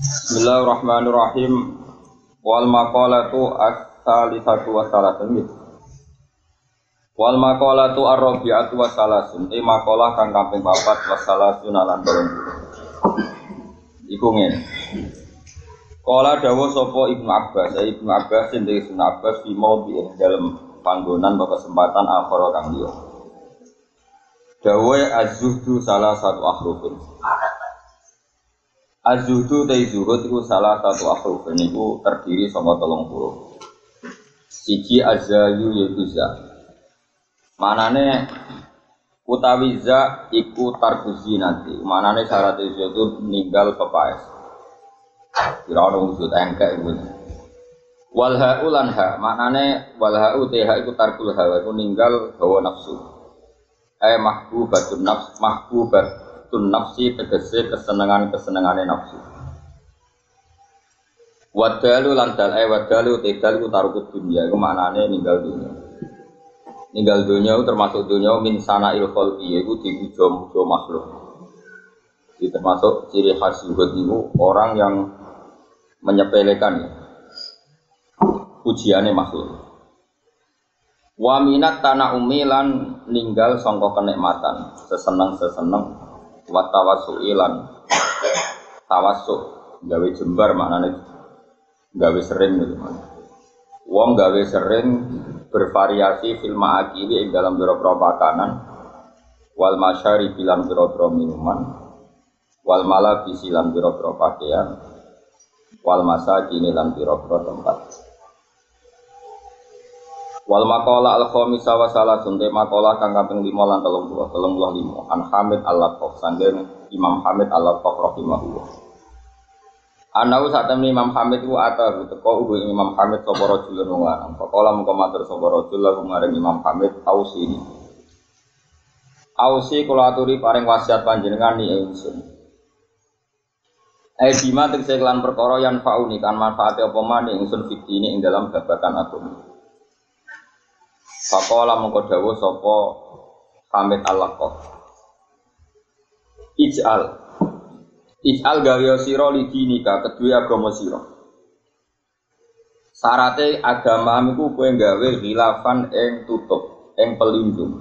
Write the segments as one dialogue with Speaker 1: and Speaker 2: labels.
Speaker 1: Bismillahirrahmanirrahim. Wal maqalatu as-salisatu wa salasun. Wal maqalatu ar-rabi'atu wa salasun. E maqalah kang kaping papat wa salasun lan 20. Iku ngene. Kala dawuh sapa Ibnu Abbas, ya Ibnu Abbas sing Ibnu Abbas fi maudhi dalam panggonan atau kesempatan akhir kang liya. Dawuh az-zuhdu salah satu. Az-zuhdu te zuhud iku salah satu akhruf niku terdiri saka telung huruf. Siji azayu yaitu za. Manane utawi za iku tarkuzi nanti. Manane syarat itu ninggal pepaes. Kira ono wujud engkek iku. Wal ha'u lan ha, maknane wal ha'u te ha iku tarkul hawa iku ninggal hawa nafsu. Eh mahbubatun nafs mahbubat tun nafsi tegese kesenangan kesenangane nafsu. Wadalu lan dal eh wadalu tidal ku tarukut dunia iku maknane ninggal dunia. Ninggal dunia termasuk dunia min sana il khalqi iku dipuja-puja makhluk. Ini termasuk ciri khas juga itu orang yang menyepelekan ya. pujiannya makhluk. Wa minat tanah umilan ninggal songkok kenikmatan, seseneng seseneng wa tawassuilan tawassuk gawe jembar maknane gawe sering gitu mana wong gawe sering bervariasi fil ma'akili ing dalam biro-biro makanan wal masyari bilang biro-biro minuman wal malah bisilan biro-biro pakaian wal masa kini lan biro-biro tempat Wal makola al khomisa wa salah sunte makola kang kaping lima lan telung puluh telung puluh lima an Hamid al Laqaf sanggen Imam Hamid al Laqaf rahimahullah. Anau saat temen Imam Hamid ku ata teko ugu Imam Hamid sapa rajul wong lanang. Pakola mengko matur sapa Imam Hamid ausi. Ausi kula aturi paring wasiat panjenengan ni ingsun. Eh bima tegese lan perkara yang fauni kan manfaate apa maneh ingsun fitini ing dalam babakan agama. Fakola mengko dawuh sapa Hamid Al-Laqaf. Ij'al Ij'al gawe sira lidinika kedua agama sira. Sarate agama iku kowe gawe khilafan ing tutup, ing pelindung.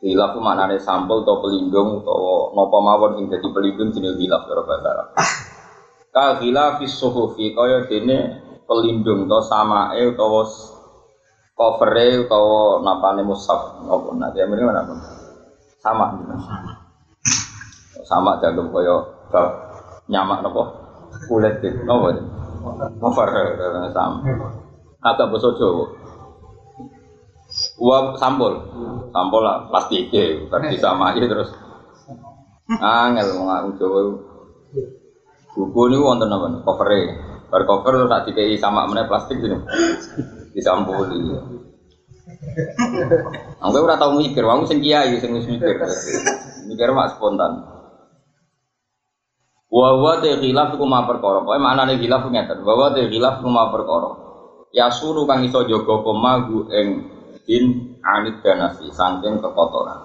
Speaker 1: Khilaf maknane sampul atau pelindung utawa napa mawon sing dadi pelindung jenenge khilaf cara bahasa Arab. Ka khilafis suhufi kaya dene pelindung to samae utawa covernya atau napane mushaf. Apa? Nanti ini mana pun. Sama. Sama sama jago koyo bab nyamak nopo kulit gitu nopo cover sama. Agak bosojo Wah sampul, sampul lah plastik ya, berarti sama aja terus. Angel mau ngaku coba. Buku ini wonten apa? Covernya, bar cover terus tak dikai sama mana plastik gitu disampuli. Aku ora tau mikir, wong sing kiai sing wis mikir. Mikir mak spontan. Wa wa te khilaf iku ma perkara. Pokoke maknane khilaf ngeten. Wa wa te khilaf iku ma perkara. Ya suruh kang iso jaga pemagu ing din anit danasi saking kekotoran.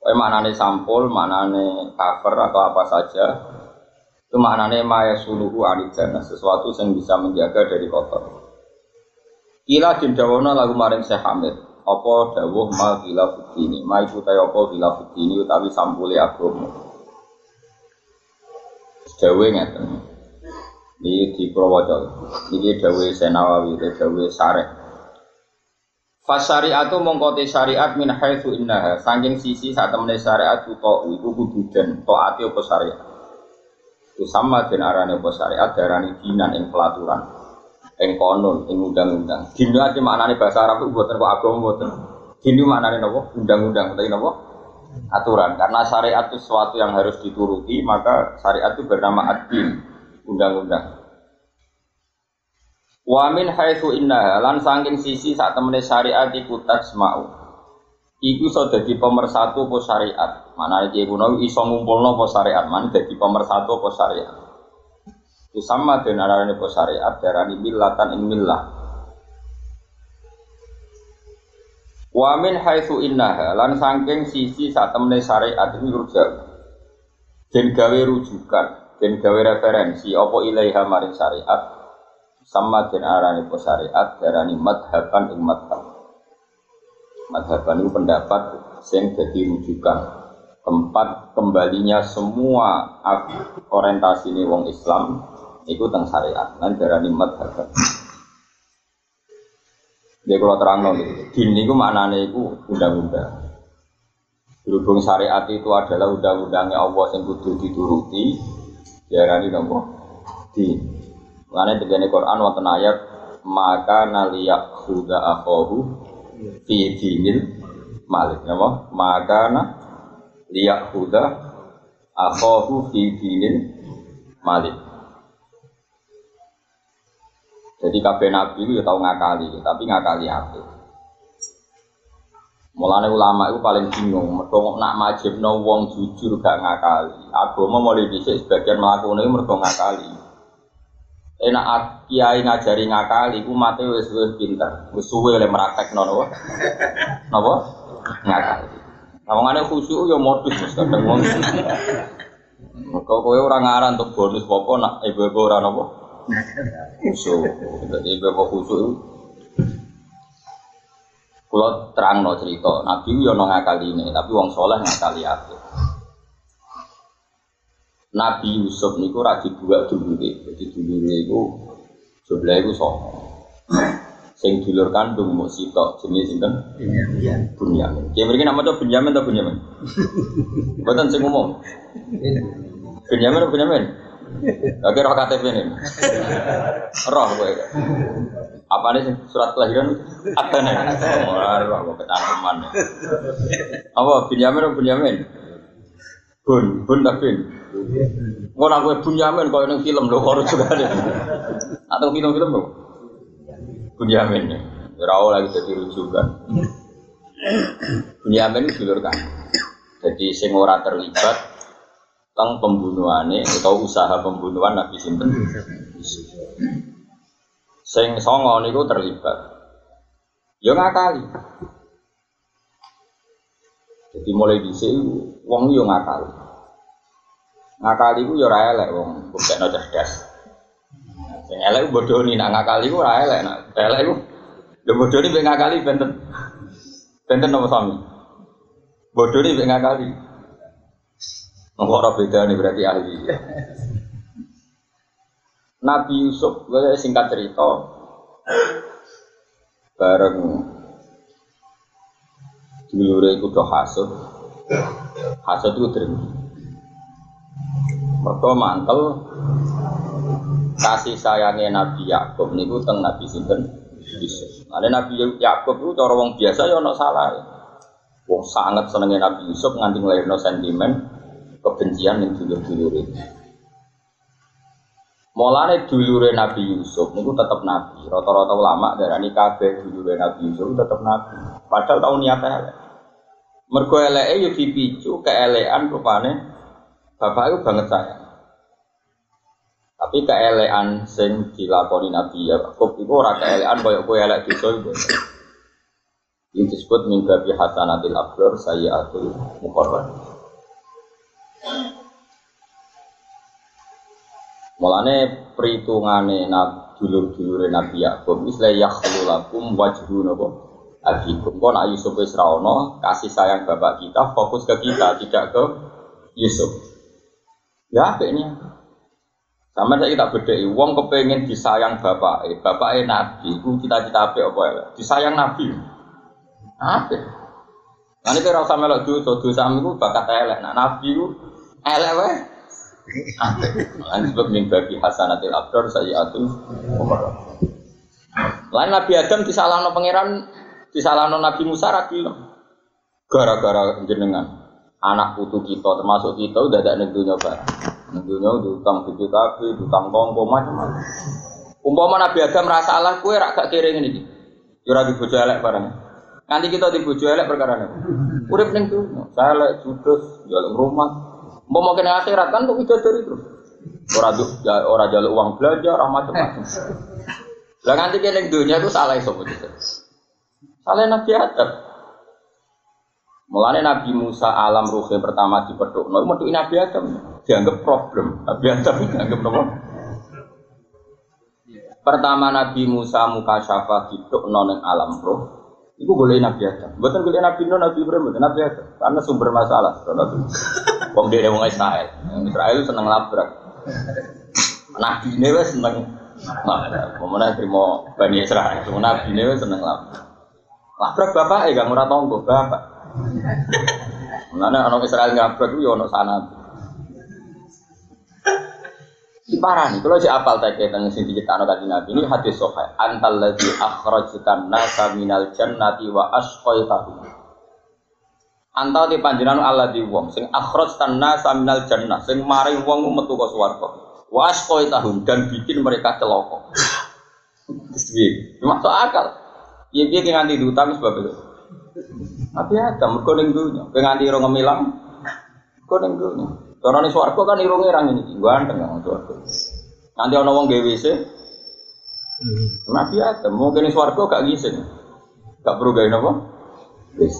Speaker 1: Pokoke maknane sampul, maknane cover atau apa saja itu maknane maya suluhu danas, sesuatu yang bisa menjaga dari kotor. Kila din dawono lagu maring Syekh Hamid. Apa dawuh ma gila fitini. Ma iku ta apa gila fitini utawi sampule agama. Dawe ngeten. Ini di Purwojo. Ini dawe Senawawi, dawe Sarek. Fasariatu mongkote syariat min haitsu innaha saking sisi saat temene syariat uta iku kudu den taati apa syariat. Itu sama den arane apa syariat darani dinan ing pelaturan ing konon ing undang-undang. Dino ati maknane bahasa Arab itu buatan kok agama buatan. Dino maknane nopo? Undang-undang utawi nopo? Aturan. Karena syariat itu sesuatu yang harus dituruti, maka syariat itu bernama ad-din, undang-undang. Wa min haitsu innaha lan saking sisi saat temene syariat iku tasma'u. Iku iso dadi pemersatu apa syariat. Manane iki kuno iso ngumpulno apa syariat, man dadi pemersatu apa syariat. Usama dan arane apa syariat. Darani millatan ing millah. Wa min haitsu innaha lan saking sisi saat temene syariat iku rujak. Den gawe rujukan dan gawe referensi apa ilaiha maring syariat? Sama den arani po syariat darani madhaban ing madhab. Madhaban itu pendapat yang jadi rujukan. Tempat kembalinya semua orientasi ini wong Islam itu tentang syariat. Dan darani madhaban dia kalau terang dong, din itu maknanya itu undang-undang. Berhubung syariat itu adalah undang-undangnya Allah yang kudu dituruti, diarani nopo? Di mana tegane Quran wonten ayat maka naliyak huda akhohu fi dinil malik. Napa maka liyak huda akhohu fi dinil malik jadi kabeh nabi itu ya tahu ngakali tapi ngakali apa Mulane ulama itu paling bingung, mergo nak majibno wong jujur gak ngakali. Agama mulai dhisik sebagian melakukan itu mergo ngakali. Enak kiai ngajari ngakali, ku mate wis wis pinter, wis suwe oleh meraktekno napa? Napa? Ngakali. Ngomongane khusyuk ya modus wis kadang wong. Mergo kowe ora ngaran untuk bonus apa nak ibu-ibu ora napa? Khusyuk. Dadi ibu-ibu khusyuk kalau terang no cerita, Nabi yo no ngakali ini, tapi wong soleh ngakali apa? Nabi Yusuf niku radi dua dulu jadi dulu niku sebelah itu sono. Sing dulur kandung mau sitok jenis sinten? Bunyamin. Ki mriki nama tuh Bunyamin atau Bunyamin? Bukan sing umum. Bunyamin atau Bunyamin? Oke roh KTP ini. Roh gue. Apa nih surat kelahiran? Apa nih? Ora roh gue kecantuman. Apa Binyamin atau Binyamin? Bun, bun tak bin. Ora gue Binyamin kau yang film loh kalau juga ada. Atau film-film loh. Binyamin. Rawo lagi jadi rujukan. Binyamin itu kan. Jadi sing ora terlibat tentang pembunuhannya atau usaha pembunuhan Nabi Sinten. Sing songo niku terlibat. Ya ngakali. Jadi mulai di sini wong yo ngakali. Ngakali ku yo ora elek wong buktekno cerdas. Sing elek nih nak ngakali ku ora elek nak elek ku. Lho bodoh nih ngakali benten. Benten nomor sami. Bodoh nih ngakali. Nggak orang beda nih berarti ahli. Nabi Yusuf, gue singkat cerita, bareng dulure iku do hasud. Hasud itu drengki. Mergo mantel kasih sayangnya Nabi Yakub niku teng Nabi sinten Yusuf. Ada Nabi Yakub itu cara wong biasa ya ono salah. Wong sangat senengnya Nabi Yusuf nganti nglairno sentimen kebencian yang dulur-dulur itu. Mulane dulure Nabi Yusuf niku tetap nabi. Rata-rata ulama darani kabeh dulure Nabi Yusuf tetap nabi. Padahal tahu niat elek. Mergo eleke yo dipicu keelekan rupane bapak itu banget saya. Tapi keelekan sing dilakoni Nabi Yakub iku ora keelekan koyo kowe elek dosa iku. Ini disebut mingga hasanatil abrar sayyatul muqarrab. Mulane perhitungane nabi dulur-dulure Nabi Yakub wis la yakhlu lakum wajhu napa abikum. Kok nak Yusuf wis ra kasih sayang bapak kita fokus ke kita tidak ke Yusuf. Ya ini. Sama saya kita beda, wong kepengen disayang bapak, eh, bapak eh nabi, itu cita-cita apa apa ya? Disayang nabi, apa? Nanti kalau sama lo dosa, dosa itu bakat elek, nah nabi itu elek wae. Lan sebab min babi hasanatil abdar sayyiatul Lain Nabi Adam disalahno pangeran disalahno Nabi Musa ra Gara-gara jenengan anak putu kita termasuk kita udah ada ning barang. Ning dunya utang BPKB, utang kongko macam-macam. Umpama Nabi Adam rasa salah kue rak gak ini. Yo ora dibojo elek barang. Nanti kita dibojo elek perkara apa? Urip ning dunya, saya elek judes, jalan rumah, Mau mau kena akhirat kan untuk dari terus. Orang tuh orang jalur uang belanja, orang macam-macam. Lah nanti kena dunia itu salah itu begitu. Salah Nabi Adam. Mulane Nabi Musa alam ruhe pertama di peduk, no, metu Nabi Adam dianggap problem. Nabi Adam dianggap apa? Pertama Nabi Musa muka syafa di non alam roh, itu boleh Nabi Adam. Bukan boleh Nabi Nuh, Nabi Ibrahim, bukan Nabi Adam. Karena sumber masalah. Nabi. Wong dia wong Israel. Israel seneng labrak. Nabi ini wes seneng. Mana terima Bani Israel. Nabi ini wes seneng labrak. Labrak bapak, eh gak murah tonggo bapak. Mana anak Israel ngabrak itu ya anak sana. Parah nih, kalau si apal tak kayak sini kita anak Nabi ini hadis sohail. Antal lagi akhrajkan nasa minal jannati wa asqaitahu. Antal di panjenengan Allah di wong sing akhrajkan nasa minal jannah sing mari wong metu ke swarga. Wa asqaitahu dan bikin mereka celaka. Terus masuk akal. Iya dia nganti diutang sebab itu. Tapi ada mergo ning dunya. Kowe nganti ora ngemilang. Cara ning swarga kan irunge ra ngene iki, ganteng nang swarga. Nanti ana wong gawe WC. Hmm. Nabi Adam mungkin swarga gak ngisin. Gak perlu gawe napa? WC.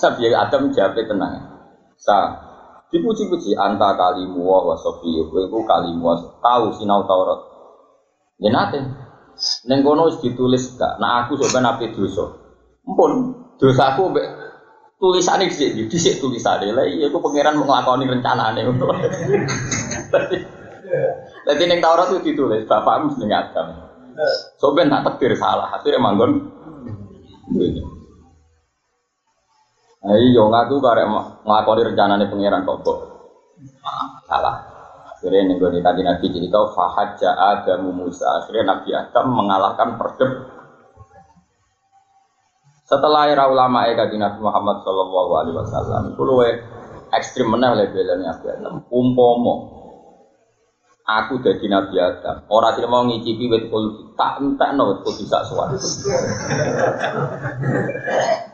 Speaker 1: Tapi Adam jawab tenang. Sa dipuji-puji anta kalimu wa sofi iku kalimu tahu sinau Taurat. Ya nate. Ning kono ditulis gak, nah aku sampean ape dosa. Ampun, dosaku mbek tulisane sik dhisik tulisane. Lah iya aku pangeran mau rencanane ngono. Dadi ning Taurat itu ditulis bapakmu seneng Adam. So ben tak tekdir salah, akhirnya manggon. Ayo iya ngaku karek nglakoni rencanane pangeran kok salah. Akhirnya gue tadi Nabi cerita Fahad Adam Musa. Akhirnya Nabi Adam mengalahkan perdeb setelah era ulama eka di Nabi Muhammad Shallallahu Alaihi Wasallam, itu luwe ekstrim mana oleh belanya Nabi Adam. Umpomo, aku jadi Nabi Adam. Orang tidak mau ngicipi wet kulti, tak entah no wet kulti sak suara.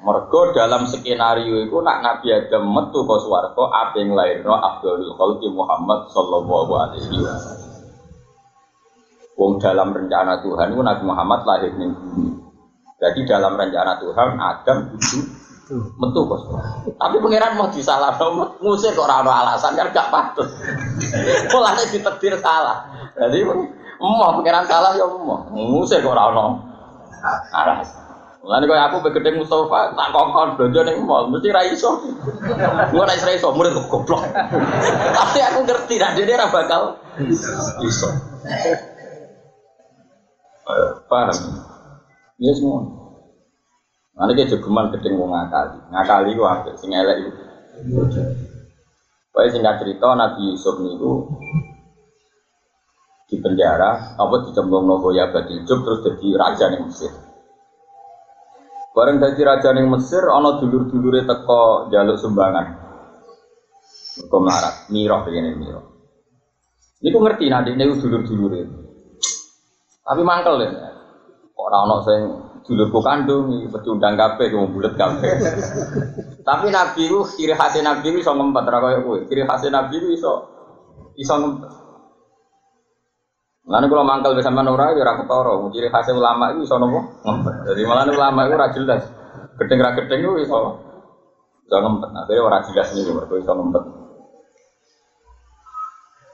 Speaker 1: Mergo dalam skenario itu nak Nabi Adam metu ke suarco, apa yang lain no Abdul Khalqi Muhammad Shallallahu Alaihi Wasallam. Wong dalam rencana Tuhan itu Nabi Muhammad lahir di bumi. Jadi dalam rencana Tuhan Adam itu metu bos. Tapi pangeran mau disalah, ngusir kok orang alasan kan gak patut. Malah ditetir salah. Jadi mau pangeran salah ya mau ngusir kok orang alasan. Lalu kalau aku begede Mustafa tak kokon belanja nih mall mesti raiso. Gua raiso murid goblok. Tapi aku ngerti nah dia ora bakal iso. Paham? Iya semua. Nanti dia jogeman gedeng wong ngakali. Ngakali ku apik sing elek iku. Baik singkat cerita Nabi Yusuf niku di penjara apa dicemplung nopo ya badil jub terus jadi raja ning Mesir. Bareng jadi raja ning Mesir ana dulur-dulure teko jaluk sumbangan. Mergo melarat, mirah begini mirah. Niku ngerti nanti niku dulur-dulure. Tapi mangkel ya. Orang ono sing dulurku kandung iki pecundang kabeh wong bulet kabeh. Tapi Nabi ku ciri khas Nabi ku iso ngempet ra koyo kowe. Ciri khas Nabi ku iso iso ngempet. Lalu kalau mangkal bisa ora ya ora ketara. Ciri khas ulama itu iso nopo ngempet. Jadi malah ulama itu ora jelas. Gedeng ra gedeng itu iso iso ngempet. Akhirnya ora jelas nih mergo iso ngempet.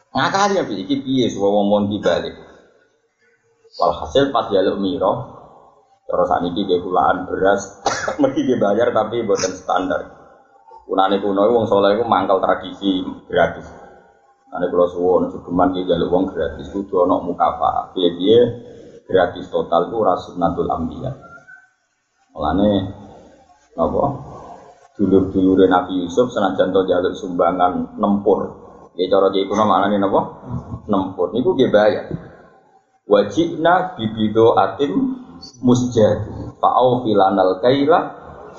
Speaker 1: Ngakali ya iki piye wong mon dibalik. Walhasil pas jaluk miro, terus ini dia kulaan beras, mesti dia bayar tapi buatan standar. Kunane kuno wong soleh itu mangkal tradisi gratis. Ane kalau suwon cukuman dia jaluk wong gratis itu ono mukafa. Dia dia gratis total itu rasunatul ambiya. Mulane apa? Dulur-dulur Nabi Yusuf senajan to jaluk sumbangan nempur. Ya cara dia kuno maknane napa? Nempur. Niku dia bayar wajibna bibido atim musjad fa'au filanal kaila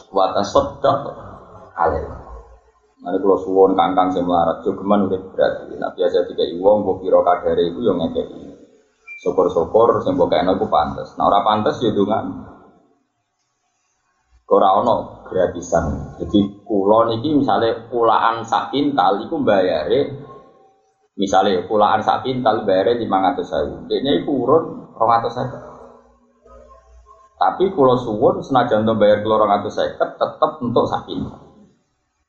Speaker 1: wa tasaddaq alaih Nanti kalau suwon kangkang sing melarat, jogeman udah berarti. Nah biasa tiga iwong, gue kira kadare itu yang ngekei. Syukur-syukur, sing mbok kena aku pantas. Nah orang pantas ya dengan Ora ono gratisan. Jadi kulo niki misalnya pulaan sakin tali ku bayare Misalnya pulaan sak pintal bayarnya lima ratus ribu, ini urun rong ratus ribu. Tapi kalau suwun senajan untuk bayar kalau rong ratus ribu tetap untuk sak pintal.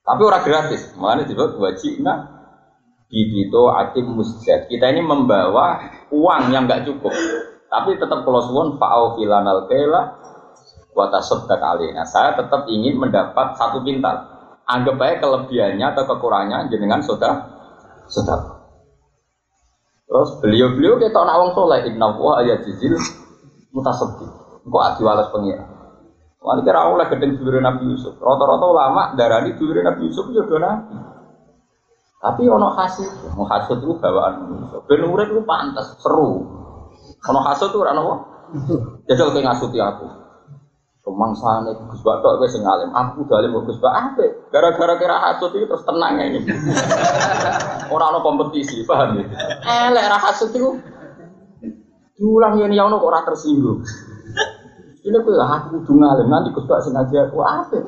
Speaker 1: Tapi orang gratis. Mana disebut wajibna bibito atim musjad. Kita ini membawa uang yang nggak cukup. Tapi tetap kalau suwon fa'au filanal kela watasabdak alina. Saya tetap ingin mendapat satu pintal. Anggap aja kelebihannya atau kekurangannya jenengan sudah sudah. Terus beliau-beliau kita nak wong soleh inna wa ayat jizil mutasabdi. Kok adi walas pengira. Wali kira oleh gedeng dulure Nabi Yusuf. Rata-rata ulama darani dulure Nabi Yusuf itu do nabi. Tapi ono hasil, mau hasil itu bawaan manusia. Ben urip pantas, seru. Ono hasil itu ora apa? Jajal kowe ngasuti aku. Rumangsane Gus Bak tok wis ngalim. Aku dalim Gus Bak apik. Gara-gara kira hasud itu terus tenang ini. Ora ono kompetisi, paham ya? Elek ra hasud itu. Diulang ini yang kok ora tersinggung. Ini aku ya aku kudu ngalim nanti Gus Bak sengaja aku apa?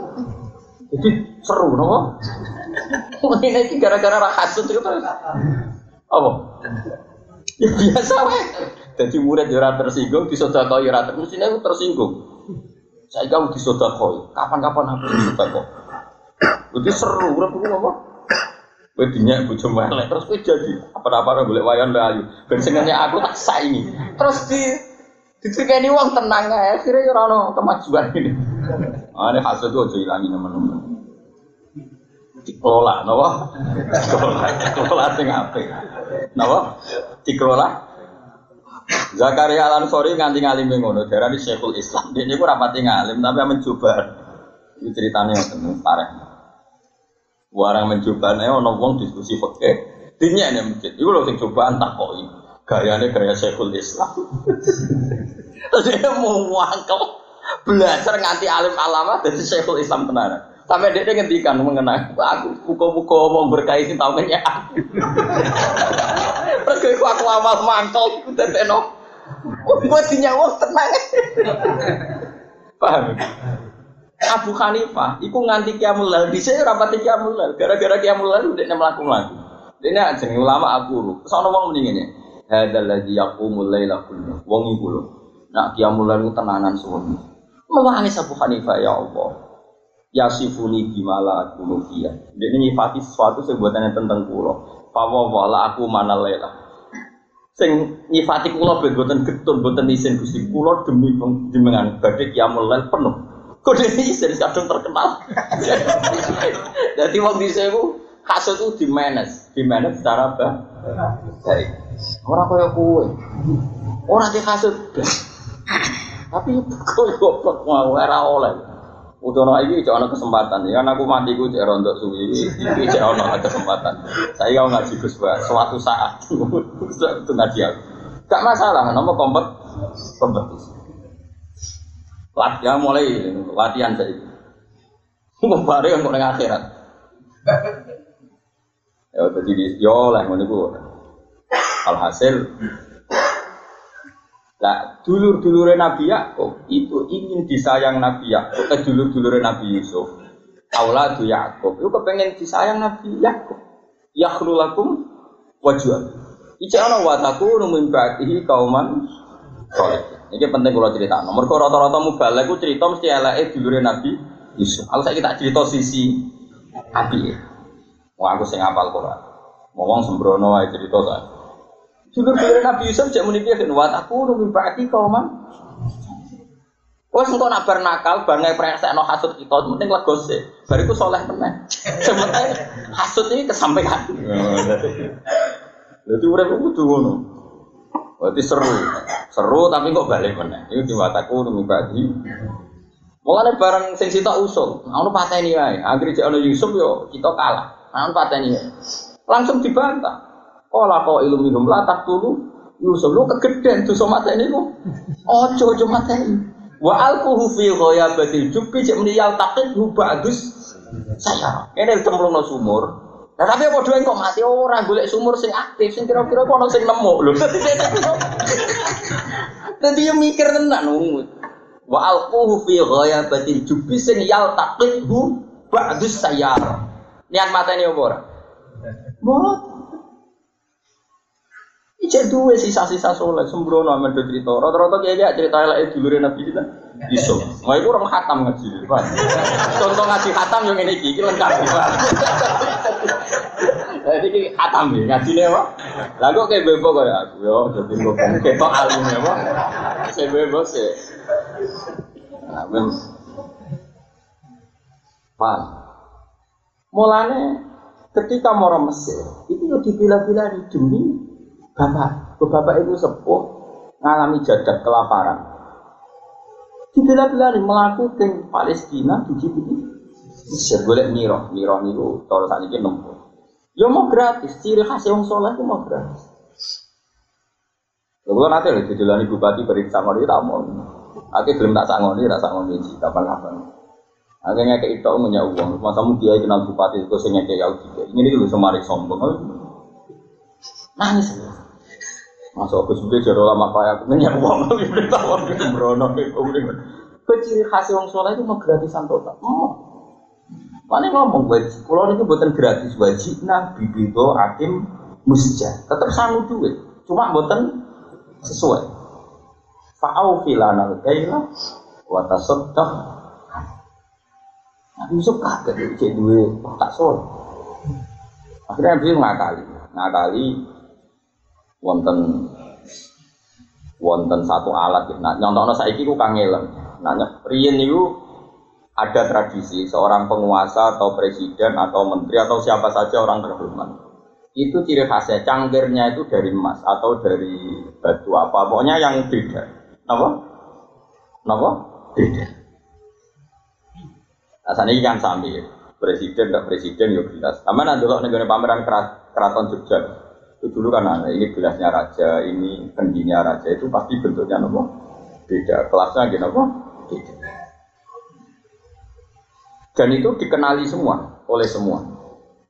Speaker 1: Jadi seru nopo. Ini iki gara-gara ra itu. Apa? Ya biasa wae. Jadi murid ya ora tersinggung, disodakoi ora tersinggung, mesti tersinggung. Saya kau disodakoi, kapan-kapan aku disodakoi. Jadi seru, urip ku apa? Kowe dinyak bojo melek terus kowe jadi apa-apa golek wayan layu. Ben aku tak saingi. Terus di Dicerkani uang tenang ya, akhirnya ya ono kemajuan ini. Ah, ini hasil itu aja hilangi teman-teman. Dikelola, nawa? Dikelola, dikelola sing apik. Nawa? Dikelola. Zakaria Al Ansori nganti ngalim ngono, darani Syekhul Islam. Dia niku rapati ngalim tapi mencoba. Ceritanya ngoten parah. Warang mencobane ono wong diskusi fikih. Dinya nih mungkin. Iku lho sing cobaan takoki. Gayane gaya Syekhul Islam. Terus dia mau wangkel belajar nganti alim alama dari Syekhul Islam tenar. Sampai dia ngendikan mengenai aku buku-buku mau berkait sih tahu nya. Terus aku aku amal mangkel dan teno. Gue dinyawa tenang. Paham? Abu Hanifah, iku nganti kiamul lail, bisa rapati kiamul lail, gara-gara kiamul lail udah melakukan lagi. Ini jeneng ulama aku, soalnya wong mendingan ya. Hadal lagi yaqumul laila kullu. Wong iku lho. Nak kiamul lail tenanan suwi. Mewangis Abu Hanifah ya Allah. Yasifuni bimala fiya. Dia nyifati sesuatu sebuatannya tentang kulo. Fawa wala aku mana laila. Sing nyifati kulo ben boten getun boten isin Gusti kulo demi jenengan badhe kiamul lail penuh. Kode isin kadung terkenal. Jadi wong dhisik ku kasut itu di manage, di manage secara baik. Orang kaya kue, orang di kasut. Tapi kau goblok mau era oleh. Utono ini cek kesempatan, ya kan aku mati gue cek rontok suwi, ini cek kesempatan. Saya kau ngaji gus suatu saat itu ngaji aku. Gak masalah, nomor kompet kompetisi. Latihan mulai latihan saya. Mau bareng kok akhirat. Ya jadi yo lah ngono. Alhasil lah dulur-dulure Nabi Yakub itu ingin disayang Nabi Yakub, eh dulur-dulure Nabi Yusuf. Auladu Yakub itu kepengen disayang Nabi Yakub. Yakhlulakum wajuan. Ica ana wa takunu min ba'dihi kauman soleh. Ini penting kalau cerita. Nomor kau rata-rata mubalek ku cerita mesti eleke dulure Nabi Yusuf. Aku saya kita cerita sisi Abi. Wah aku sing apal Quran. Ngomong sembrono ae cerita ta. Dulur-dulur Nabi Yusuf cek muni piye wa aku nu mimpi kauman. Wes engko nak bar nakal, bar ngepresekno hasud kita, penting legose. Bar iku soleh meneh. Sementara hasud ini kesampaian. Jadi urip kudu ngono. Berarti seru. Seru tapi kok balik meneh. Iku diwataku nu mimpi Mulane barang sing sitok usul, ono pateni wae. Akhire cek ono Yusuf yo kita kalah. Nah, pateni. Langsung dibantah. Kala kau ilmu minum latak dulu. Yusuf lu kegeden tuh sama ini lu. Ojo ojo mateni. Wa alquhu fi ghayabatil jubbi cek meniyal takit hu bagus saya. Ini cemplung no sumur. Nah, tapi apa doang kok mati orang golek sumur sing aktif sing kira-kira kono sing nemu lho. Dadi dia mikir tenan ungut. Wa alquhu fi ghayabatil jubbi sing yal takit hu bagus sayar. Niat mata ini apa? Buat. Ijek duwe sisa-sisa soleh sembrono amen do cerita. Rata-rata kiai kiai cerita elek dulure Nabi kita. Iso. Wah iku orang khatam ngaji. Contoh ngaji khatam yang ini iki lengkap. Jadi iki khatam iki ngajine apa? Lah kok kayak bebo kaya aku yo dadi kok ketok alim ya, Pak. Saya bebo sih. Nah, men. Pak. Mulane ketika mau Mesir, itu dipilah-pilah demi bapak, bapak itu sepuh ngalami jadak kelaparan. Dibela-bela melaku ke Palestina ini. Mesir boleh miro, miro niku saat ini nempuh. Ya mau gratis, ciri khas yang soleh itu mau gratis. Lalu nanti lagi dijelani bupati beri sangon itu tak mau. Aku belum tak sangon ini, tak sangon ini kapan-kapan. Akhirnya kayak itu punya uang, masa dia kenal bupati itu saya kayak Yaudi. Ini dulu semari sombong, nangis. Masuk aku sudah jadi lama kaya aku nanya uang lagi bertawar gitu berono Kecil khas wong soleh itu mau gratisan total. Oh. Mana ngomong wajib? Kalau itu buatan gratis wajib nah bibito hakim musja. Tetap sanggup duit. Cuma buatan sesuai. Fa'au filana kaila wata tasaddaq. Nah, Yusuf kaget cek duit tak sol. Akhirnya dia ngakali, ngakali wonten wonten satu alat nah nyontokno saiki ku kangelan nah riyen niku ada tradisi seorang penguasa atau presiden atau menteri atau siapa saja orang terhormat. Itu ciri khasnya cangkirnya itu dari emas atau dari batu apa. Pokoknya yang beda. Apa apa beda. Nah sana ini kan sambil presiden dan presiden ya jelas. Sama nanti kalau negara pameran keraton Jogja itu dulu kan ada ini gelasnya raja, ini kendinya raja itu pasti bentuknya nopo beda, kelasnya gitu nopo beda. Dan itu dikenali semua oleh semua.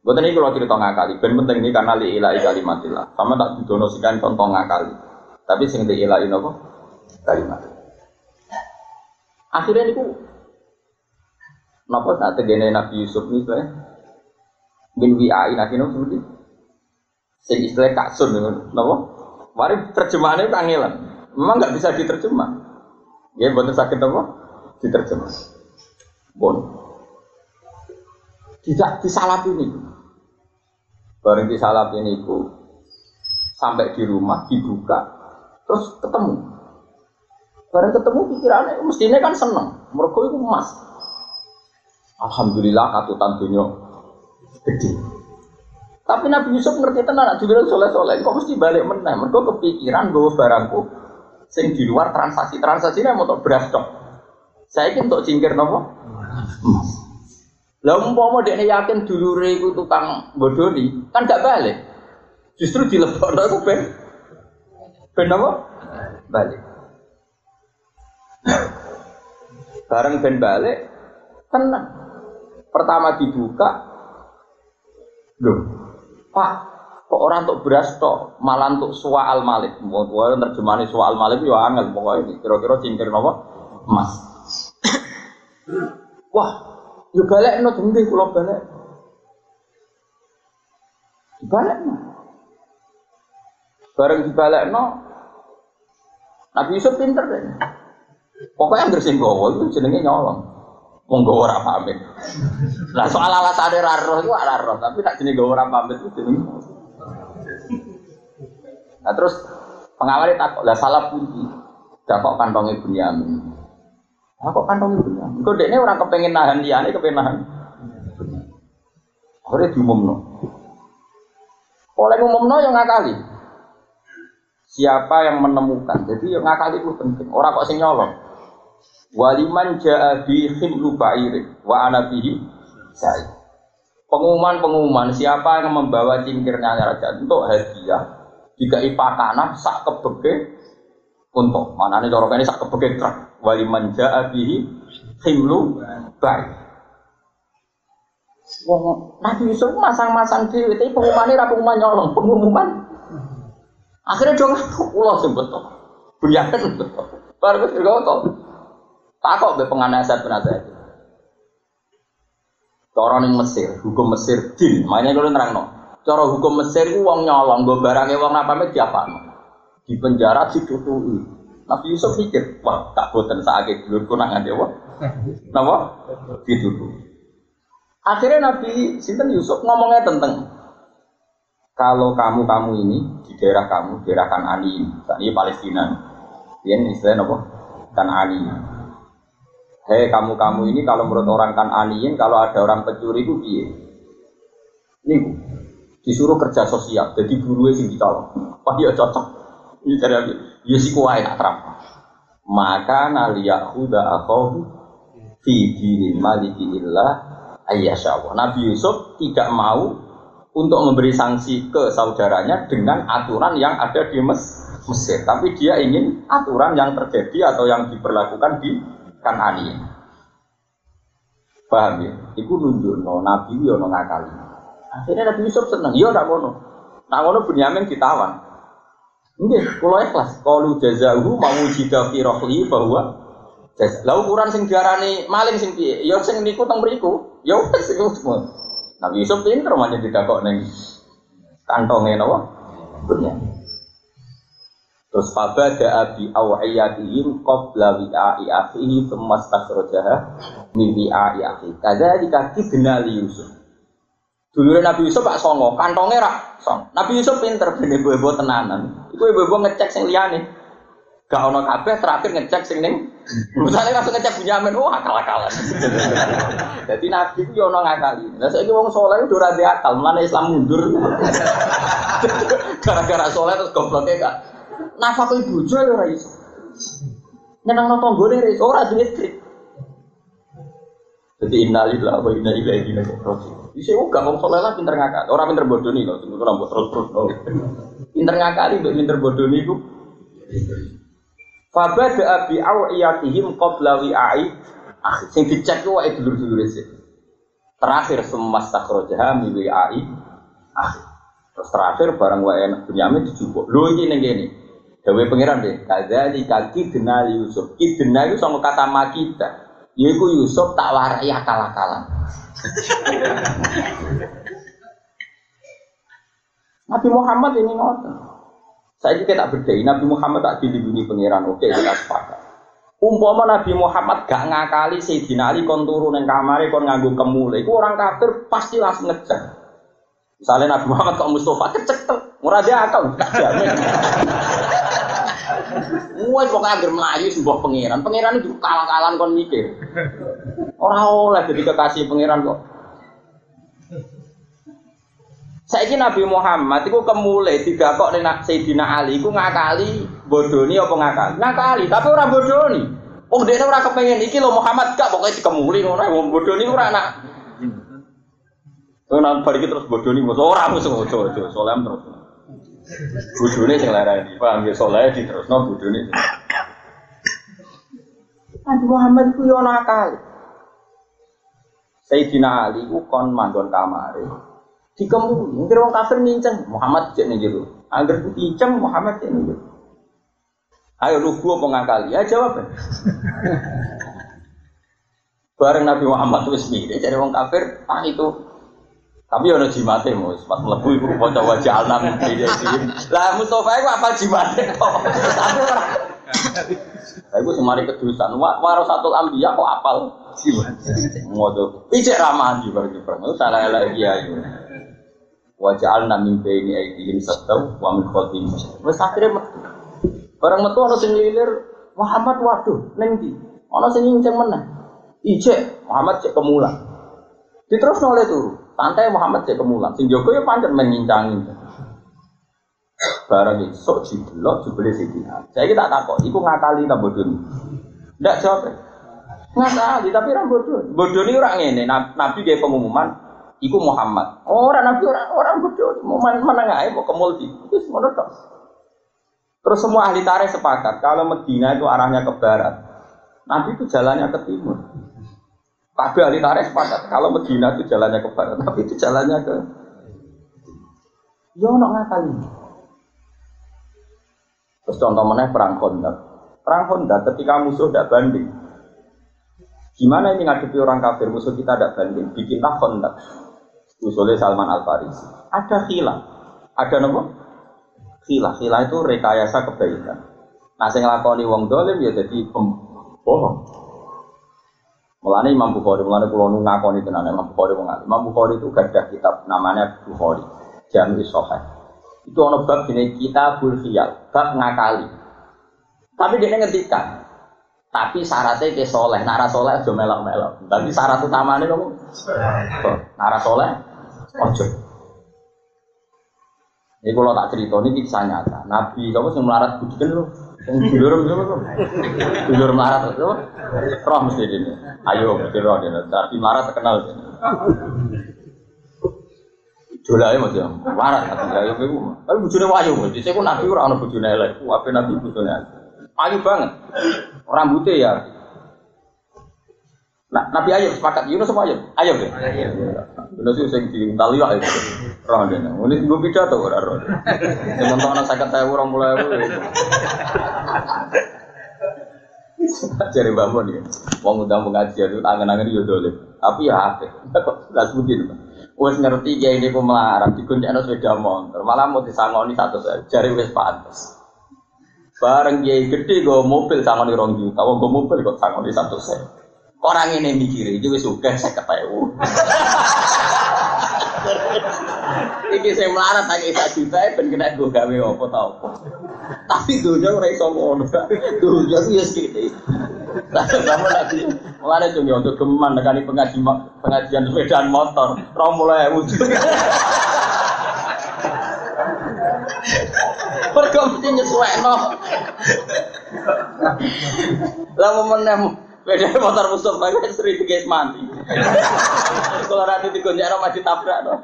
Speaker 1: Buat ini kalau cerita ngakali, ben penting ini karena li ilahi kalimatillah. Sama tak didonosikan contoh ngakali. Tapi sing li ilahi nopo kalimat. Akhirnya itu Napa saat tegene Nabi Yusuf ini sebenarnya bin wi'ai nanti nopo seperti Sing istilah kaksun napa? Mari terjemahannya kangelan. Memang nggak bisa diterjemah. Ya, buatan sakit apa? Diterjemah. Bon. Tidak disalap ini. Bareng disalap ini itu sampai di rumah dibuka terus ketemu. Bareng ketemu pikirannya mestinya kan seneng. Mereka itu emas. Alhamdulillah katutan dunia gede. Tapi Nabi Yusuf ngerti tenan, juga soleh soleh. Kok mesti balik meneh? Mereka kepikiran gue barangku sing di luar transaksi transaksi ini mau beras dok. Saya ingin untuk cingkir nopo. Lah umpama dia yakin dulu iku tukang bodoni, kan gak balik. Justru dilebokno aku ben ben apa? Balik. Bareng ben balik, tenang. Pertama dibuka, loh, Pak, kok orang untuk beras toh, malah untuk suwa al malik. Mau terjemahan suwa al malik ya angel pokoknya kira-kira cingkir apa? Emas. Wah, yuk balik no tinggi kalau balik. Balik no. Bareng dibalik no. Nabi Yusuf pinter deh. Pokoknya yang bersih itu jenenge nyolong monggo ora pamit. Lah soal alasan ra roh itu ora roh, tapi tak jenenge ora pamit itu jenenge. Nah terus pengawal takut lah salah kunci. Dakok kantongnya Bunyamin. Lah kok kantongnya Bunyamin? Kok dekne ora kepengen nahan liyane kepengen nahan. Ora diumumno. Oleh umumno yang ngakali. Siapa yang menemukan? Jadi yang ngakali itu penting. Orang kok sing nyolong. Waliman jaa bi khimlu ba'ir wa ana bihi saya. Pengumuman-pengumuman siapa yang membawa cingkirnya raja untuk hadiah jika ipakana sak kebeke untuk mana nih dorong ini sak kebeke truk waliman jaa bihi khimlu ba'ir. Wong Nabi Yusuf masang-masang di itu pengumuman ini pengumuman nyolong pengumuman. Akhirnya dong ulah sing betul. Bunyakan betul. Baru kok Takok be penganasat penasihat. Cara ning Mesir, hukum Mesir din, makanya kalau nerang no. Cara hukum Mesir ku wong nyolong nggo barange wong napame diapakno. Di penjara ditutui. Nabi Yusuf mikir, wah tak boten sakit dulur kunangan dewa. Napa? Ditutui. Akhirnya Nabi Sinten Yusuf ngomongnya tentang kalau kamu kamu ini di daerah kamu daerah Kanani ini, ini Palestina, ini istilahnya apa? Kanani. Hei kamu kamu ini kalau menurut orang Kananiin kalau ada orang pencuri itu? Ini disuruh kerja sosial, jadi guru sing dicolong. Wah ya cocok. Ini cari lagi. Ya si kuai tak terang. Maka naliyahuda akhohu fi dini maliki illah ayyasyawa. Nabi Yusuf tidak mau untuk memberi sanksi ke saudaranya dengan aturan yang ada di Mesir, tapi dia ingin aturan yang terjadi atau yang diberlakukan di Kanani. Paham ya? Iku nunjuk no Nabi yo no ngakali. Akhirnya Nabi Yusuf seneng, yo tak ngono. Nak ngono Bunyamin ditawan. Nggih, kula ikhlas. Qalu jazahu mau jika fi bahwa lah ukuran sing diarani maling sing piye? Ya sing niku teng mriku. Ya wis semua. Nabi Yusuf pinter manja didakok ning kantonge napa? Dunia. Terus fabada abi awiyatihim qabla wi'a'i akhihi thumma stakhrajaha min wi'a'i akhihi. Kadzalika kidna li Yusuf. Dulu Nabi Yusuf Pak Songo, kantongnya rak song. Nabi Yusuf pinter ben ibu-ibu tenanan. Iku ibu-ibu ngecek sing liyane. Gak ono kabeh terakhir ngecek sing ning. Misalnya langsung ngecek Bunyamin, wah akal-akalan. Jadi Nabi itu yo ono ngakali. Lah saiki wong saleh udah ora akal, mana Islam mundur. Gara-gara saleh terus gobloknya gak. Nafkah ibu yo ora iso. Nyenengno tanggane ora iso, ora duwe trik. Jadi innalillahi wa inna ilaihi raji'un. Bisa uga wong saleh lah pinter ngakal. Ora pinter bodoh nih kok, ora terus terus. Pinter ngakali mbek pinter bodoh niku. Fabada bi awiyatihim qabla wi'ai akhir. Sing dicek ku wae dulur-dulur sih. Terakhir semua sakrojaha mi wi'ai akhir. Terus terakhir barang wae Bunyamin dijupuk. Lho iki ning kene. Dawe pangeran deh. Kadzali kaki denal Yusuf. Ki denal itu sama kata makita. Yaiku Yusuf tak warai akal-akalan. Nabi Muhammad ini ngotot. Saya juga tak berdaya, Nabi Muhammad tak dilindungi pangeran, oke kita sepakat. Umpama Nabi Muhammad gak ngakali Sayyidina Ali kon turu ning kamare kon nganggo kemule, iku orang kafir pasti langsung ngejar. Misalnya Nabi Muhammad kok Mustafa kecek tuh, murah dia akal, gak jamin. Wes pokoke anggere mlayu sebuah pangeran. Pangeran itu kalah-kalan kon mikir. Ora oleh jadi kekasih pangeran kok. Saiki Nabi Muhammad iku kemule digakok ning Sayyidina Ali iku ngakali bodoni apa ngakali? Ngakali, tapi ora bodoni. Wong dene ora kepengen iki lho Muhammad gak pokoke dikemuli ngono wong bodoni ora anak. Ora balik terus bodoni mos ora mos ojo ojo solem terus. Bodoni sing larani, paham ya soleh diterusno bodoni. Nabi Muhammad ku yo nakal. Sayyidina Ali ku kon manggon kamare dikemuli. Mungkin orang kafir nginceng Muhammad cek nih gitu. Agar nginceng Muhammad cek nih gitu. Ayo lu gua mau ngakali, ya jawab. Bareng Nabi Muhammad tuh sendiri, jadi orang kafir, ah itu tapi ono jimate mus, pas mlebu iku kanca wajah alam iki. Lah Mustofa iku apa jimate kok. Ora. Lah iku semari kedusan. satu ambiya kok apal jimate. Ngodo. Ijek ramah di bareng bareng. Salah lagi ayo wajah al nami baini aidihim satau wa min khalfihim wis akhire metu barang metu ana sing lilir Muhammad waduh ning ndi ana sing nginceng meneh ijek Muhammad cek kemulan diterus oleh turu santai Muhammad cek kemulan sing jaga ya pancen mengincang barang esok jiblok jebule sidina saya kita takut iku ngakali ta bodoni ndak jawab ngakali tapi ra bodoh bodoh ini orang ini nabi kayak pengumuman Iku Muhammad. Orang Nabi orang orang bodoh. Mau mana nggak mau ke multi. Itu semua tok. Terus semua ahli tarikh sepakat kalau Medina itu arahnya ke barat. Nabi itu jalannya ke timur. Kabeh ahli tarikh sepakat kalau Medina itu jalannya ke barat, tapi itu jalannya ke Yo nak ngakali. Terus contoh mana perang Honda. Perang Honda ketika musuh tidak banding. Gimana ini ngadepi orang kafir musuh kita tidak banding? Bikinlah Honda. usulnya Salman Al Farisi. Ada khilaf, ada nopo khilaf. Khilaf itu rekayasa kebaikan. Nah, sing nglakoni wong dolim ya jadi pembohong. Mulane Imam Bukhari, mulane kula nu ngakoni tenan Imam Bukhari wong Imam Bukhari itu gadah kitab namanya Bukhari, Jami Sahih. Itu ono bab jenenge Kitabul Khiyal, bab ngakali. Tapi dia ngendikan, tapi syaratnya ke soleh, nara soleh aja melok-melok. Tapi syarat utamanya kamu, nara soleh, ojo. Ini kalau tak cerita ini kisah nyata. Nabi kamu sih melarat budi kan lu, dulur dulur dulur melarat itu, roh mesti. Ayo mesti roh ini. Tapi melarat terkenal. Jolai ya, melarat tapi ayo aku. Tapi bujune wayu, saya pun nabi orang bujune elek. Apa nabi bujune banget. Rambutnya ya Nah, Nabi Ayub sepakat Yunus sama Ayub? Ayub ya? Yunus itu yang diintali lah itu. Roh dia. Ini gue pidato ora roh. Sing anak sakit saya orang mulai Jadi bangun ya, wong udah pengajian itu angen-angen yo dole. Tapi ya. Kok jelas begini. Wes ngerti ya ini pemelaran dikuncakno sepeda motor. Malah mau disangoni satu saja. Jari wes pantas. Bareng dia gede gue mobil sangoni rong juta. Wong gue mobil kok sangoni satu sen. Orang ini mikir itu wis suka saya ketahui. Iki saya melarat tak isa juta ben kena gue gawe apa tau apa. Tapi dunia ora iso ngono. Dunia ku ya sekiti. Kamu lagi mulai cung ya untuk geman nekani pengajian pengajian sepedaan motor. Rom mulai wujud. Pergo mesti nyesuekno. Lah Beda motor Mustafa itu sering guys mati. Kalau nanti digonjak maju tabrak no.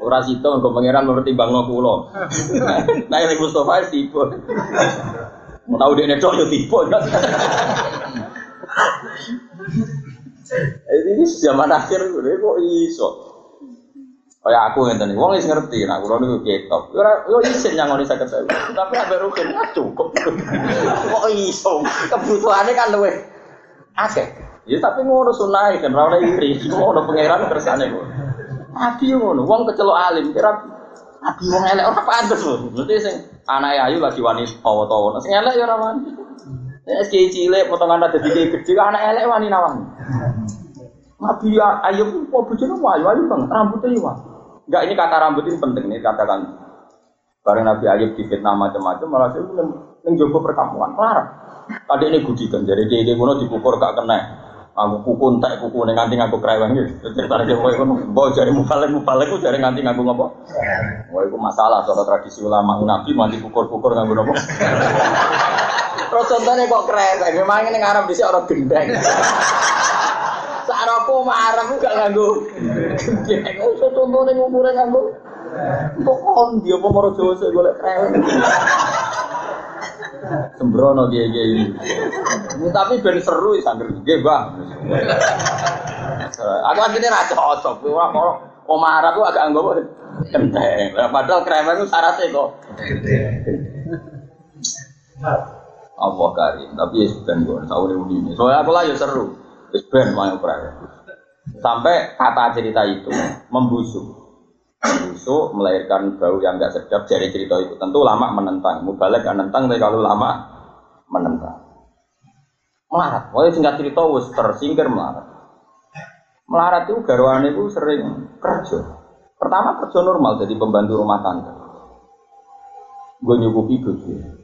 Speaker 1: Ora sito engko pangeran mempertimbangno kula. Nah ini Mustafa tipe. Mau tahu dia netok yo tipe. Ini zaman akhir kok iso. Kayak aku ngeten iki, wong wis ngerti, nah kula niku ketok. Ora yo isin yang saged saya. Tapi ambek rugen ah, cukup. Kok iso? Kebutuhane kan luwe akeh. Ya tapi ngono sunah kan ora oleh iri. Ngono pangeran kersane kok. Nabi ngono, wong kecelok alim kira Nabi wong elek ora pantes lho. Berarti sing anake ayu lagi wani tawa-tawa. Sing elek ya ora wani. Nek cilik potongan ada dadi gede anak elek wani nawang. Nabi Ayub kok bojone ayu ayu banget, rambutnya ya Enggak ini kata rambut ini penting nih katakan. Bareng Nabi Ayub difitnah macam-macam malah saya neng jogo perkampungan larang. Tadi ini gudikan jadi dia dia kuno dipukul gak kena. Aku kuku entek kuku neng nganti ngaku kereweng gitu. Cerita dia kowe kono bawa jari mubalik mubalik ku jari nganti ngaku ngopo. Wah itu masalah soal tradisi ulama Nabi mandi pukul-pukul ngaku ngopo. Terus contohnya kok kereweng, memang ini ngarep bisa orang gendeng. Sarapo marah gak nganggo. Gendeng iso tontone ngumure nganggo. Kok on dia apa maro Jawa sik golek krewet. Sembrono dia dia ini. Tapi ben seru sangger nggih, Bang. Aku akhirnya ra cocok. Ora kok Omar aku agak anggo kenteng. Padahal krewet itu syaratnya kok. Allah karim, tapi ya sudah gue, tahu ini. Soalnya aku lah ya seru. Ben mau Sampai kata cerita itu membusuk. Membusuk melahirkan bau yang enggak sedap dari cerita itu. Tentu lama menentang. Mubalek kan nentang tapi kalau lama menentang. Melarat. Wah singkat cerita wis tersingkir melarat. Melarat itu garwan itu sering kerja. Pertama kerja normal jadi pembantu rumah tangga. Gue nyukupi bojo.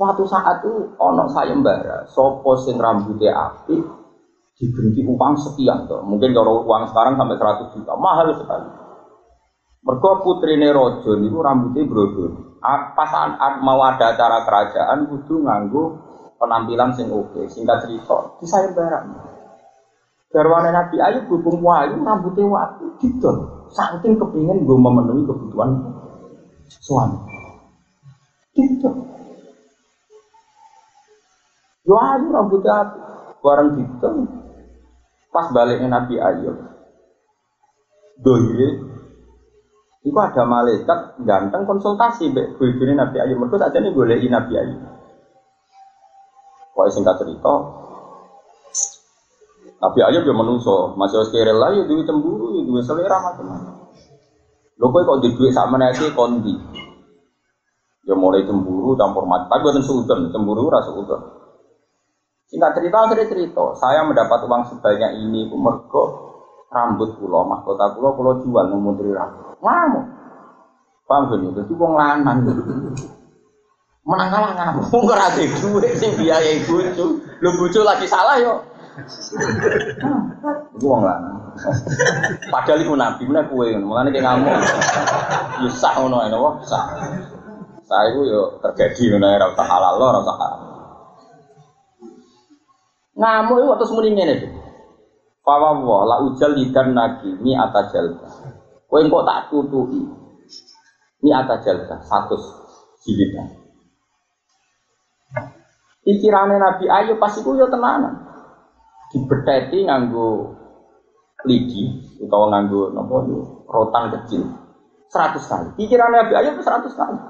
Speaker 1: Suatu saat itu ono sayembara, sopo sing rambutnya api diberi uang sekian tuh. Mungkin kalau uang sekarang sampai 100 juta, mahal sekali. Mergo putrine rojo niku rambutnya brodol. Pas mau ada acara kerajaan kudu nganggo penampilan sing oke. Singkat cerita, di sayembara. Garwane Nabi Ayub hubung wayu rambutnya waktu didol. Saking kepingin gue memenuhi kebutuhan suami. Didol. Yo rambutnya bareng gitu. Pas baliknya Nabi Ayub. Dohire Iku ada malaikat ganteng konsultasi mbek bojone Nabi Ayub. Mergo sajane goleki Nabi Ayub. Pokoknya singkat cerita, Nabi Ayub ya menungso, masih harus kira lah ya duit cemburu, ya duit selera macam-macam. Kowe kok di duit sak meneh kondi. Ya mulai cemburu campur mati, tapi bukan suudon, cemburu rasa suudon. Singkat cerita, akhirnya cerita, saya mendapat uang sebanyak ini, aku mergo rambut pulau, mahkota pulau, pulau jual menteri rambut. Ngamuk. Paham gak? Jadi wong lanang. Menang kalah ngamuk. Wong ora duit sing biayai bojo. Lho bojo lagi salah yo. Iku wong lanang. Padahal iku nabi kowe ngono. Mulane ki ngamuk. Yo sak ngono napa? Sak. Saya itu yo terjadi ngono ora usah halal ora usah haram. Ngamuk itu terus muni ngene iki. Fawa wa la ujal lidan nagi mi atajal. Kowe kok tak tutuki. Mi atajal satu jilidan. Pikirannya Nabi Ayub pas itu ya tenanan dibeteti nganggo lidi atau nganggo nopo rotan kecil seratus kali pikiran Nabi Ayub seratus kali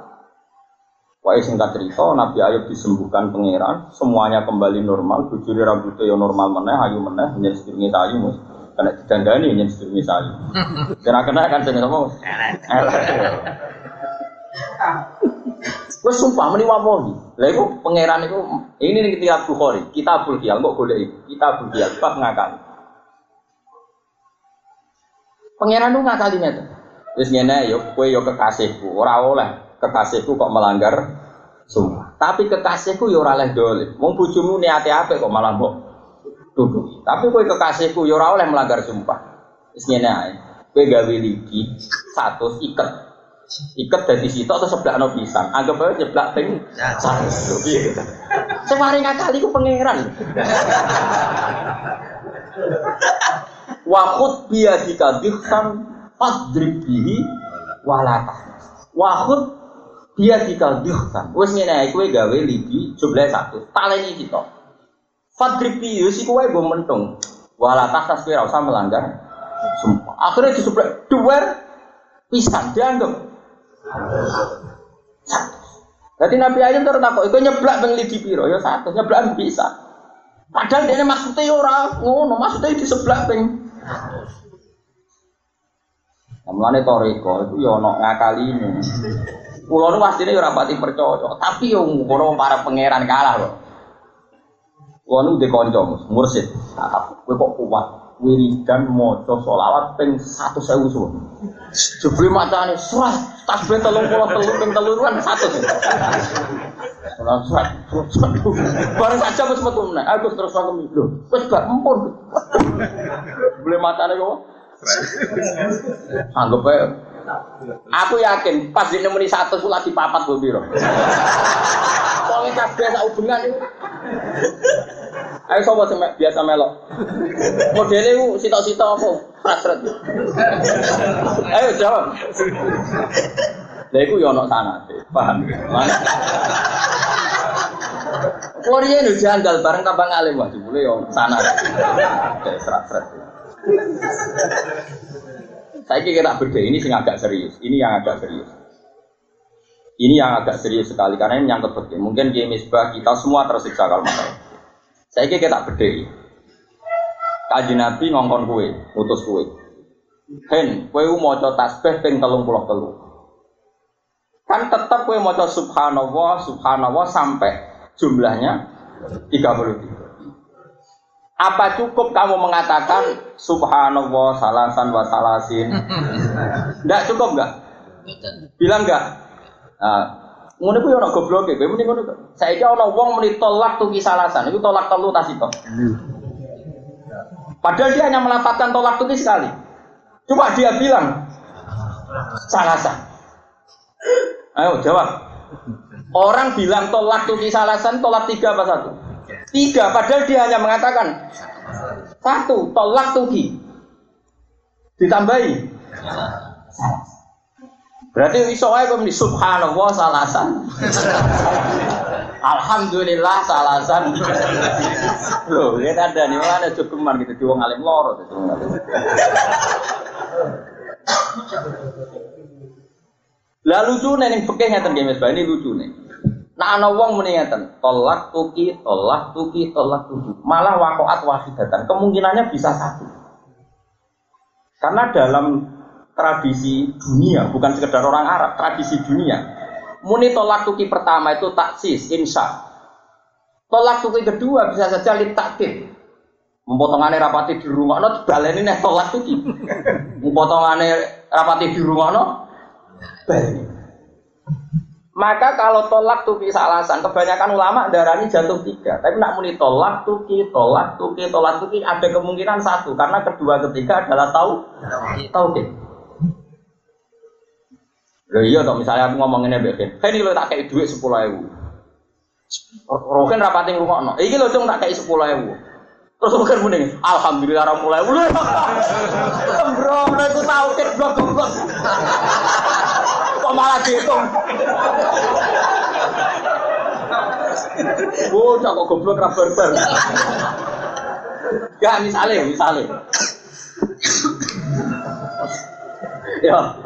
Speaker 1: Wah singkat cerita Nabi Ayub disembuhkan pangeran semuanya kembali normal bujuri rambutnya yang normal meneh ayu meneh menjadi sedurunge sayu mus karena didandani menjadi sedurunge sayu kena kena kan jenenge apa Gue sumpah meni wamohi. Lah iku pangeran iku ini nih kitab Bukhari, kitabul Qiyal kok golek iki. Kitabul Qiyal bab ngakali. Pangeran lu ngakali ngene. Wis ngene yo kowe yo kekasihku, ora oleh kekasihku kok melanggar sumpah. Tapi kekasihku yo ora oleh dolim. Wong bojomu niate apik kok malah mbok duduk. Tapi kowe kekasihku yo ora oleh melanggar sumpah. Wis ngene ae. Kowe gawe ligi satu iket ikat dari situ atau sebelah no pisang anggap aja sebelah ping satu saya mari kali ku pangeran wakut dia jika dihsan padrib bihi walata wakut dia jika dihsan wes ngene kowe gawe lidi jumlah satu taleni kita padrib bihi si kowe gue mentung walata tas kowe usah melanggar sumpah akhirnya sebelah dua pisang dianggap jadi Nabi Ayub terus takut, itu nyeblak bang lidi piro, ya satu, nyeblak bisa. Padahal dia maksudnya ya orang ngono, maksudnya di sebelah bang. Mulane toriko itu ya ono ngakali ini. Kulo nu pastine ya rapati percaya, tapi yo ngono para pangeran kalah loh. Kulo nu dikonco mursid, kowe kok kuat wiridan maca selawat ping 1000 suwun. Jebule macane surat tasbih 33 ping 3 kan 100. Salam surat. Bareng saja wis metu meneh. Aku terus aku lho, wis gak empun. Jebule macane kok. Anggap ae Aku yakin pas dia nemeni satu sulat di papat gue biro. Kabeh sak hubungan itu. Ayo sobat sing biasa melok. Modelnya itu sita-sita apa? Hasrat. Ayo jawab. Lah iku yo ana sanate, paham? Korea ini janggal bareng tambah ngalim wah boleh yo sana. Kayak serat-serat. Saya kira beda ini sing agak serius. Ini yang agak serius. Ini yang agak serius sekali karena ini yang penting. Mungkin di misbah kita semua tersiksa kalau masalah. Saya kira tak beda. Kaji Nabi ngongkon kue, utus kue. Hen, kue mau coba tasbih ping telung puluh telu. Kan tetap kue mau coba subhanallah, subhanallah sampai jumlahnya 33. Apa cukup kamu mengatakan subhanallah salasan wa salasin? Enggak cukup enggak? Bilang enggak? Nah, ngono kuwi ana gobloke, kowe muni ngono. Saiki ana wong muni tolak tuh salasan, itu tolak telu tas itu. Padahal dia hanya melafatkan tolak tuh sekali. Coba dia bilang salasan. Ayo jawab. Orang bilang tolak tuh salasan, tolak tiga apa satu? Tiga, padahal dia hanya mengatakan satu, tolak tuhi. Ditambahi. Berarti iso ae kok subhanallah salasan. Alhamdulillah salasan. Loh, ini ada nih mana cukup gitu di alim gitu. Lah lucu nih ngeten nggih Mas ini lucu nih. Nah ana wong muni ngeten, tolak tuki, tolak tuki, tolak tuki. Malah wakoat wahidatan. Kemungkinannya bisa satu. Karena dalam tradisi dunia, bukan sekedar orang Arab, tradisi dunia. Muni tolak tuki pertama itu taksis, insya. Tolak tuki kedua bisa saja lit takdir. Mempotongannya rapati di rumah, no baleni nih tolak tuki. Mempotongannya rapati di rumah, no baleni. Maka kalau tolak tuki alasan, kebanyakan ulama darahnya jatuh tiga. Tapi nak muni tolak tuki, tolak tuki, tolak tuki ada kemungkinan satu karena kedua ketiga adalah tahu tahu Loh iya toh misalnya aku ngomong ini Bekin, kan ini lo tak kayak duit sepuluh ribu. Roken rapating rumah no, ini lo dong tak kayak sepuluh ribu. Terus bukan mending, alhamdulillah orang mulai bulu. Bro, mereka tahu kan blok blok. Kok malah dihitung? Bocah kok goblok ra barbar. Ya misalnya, misalnya. ya.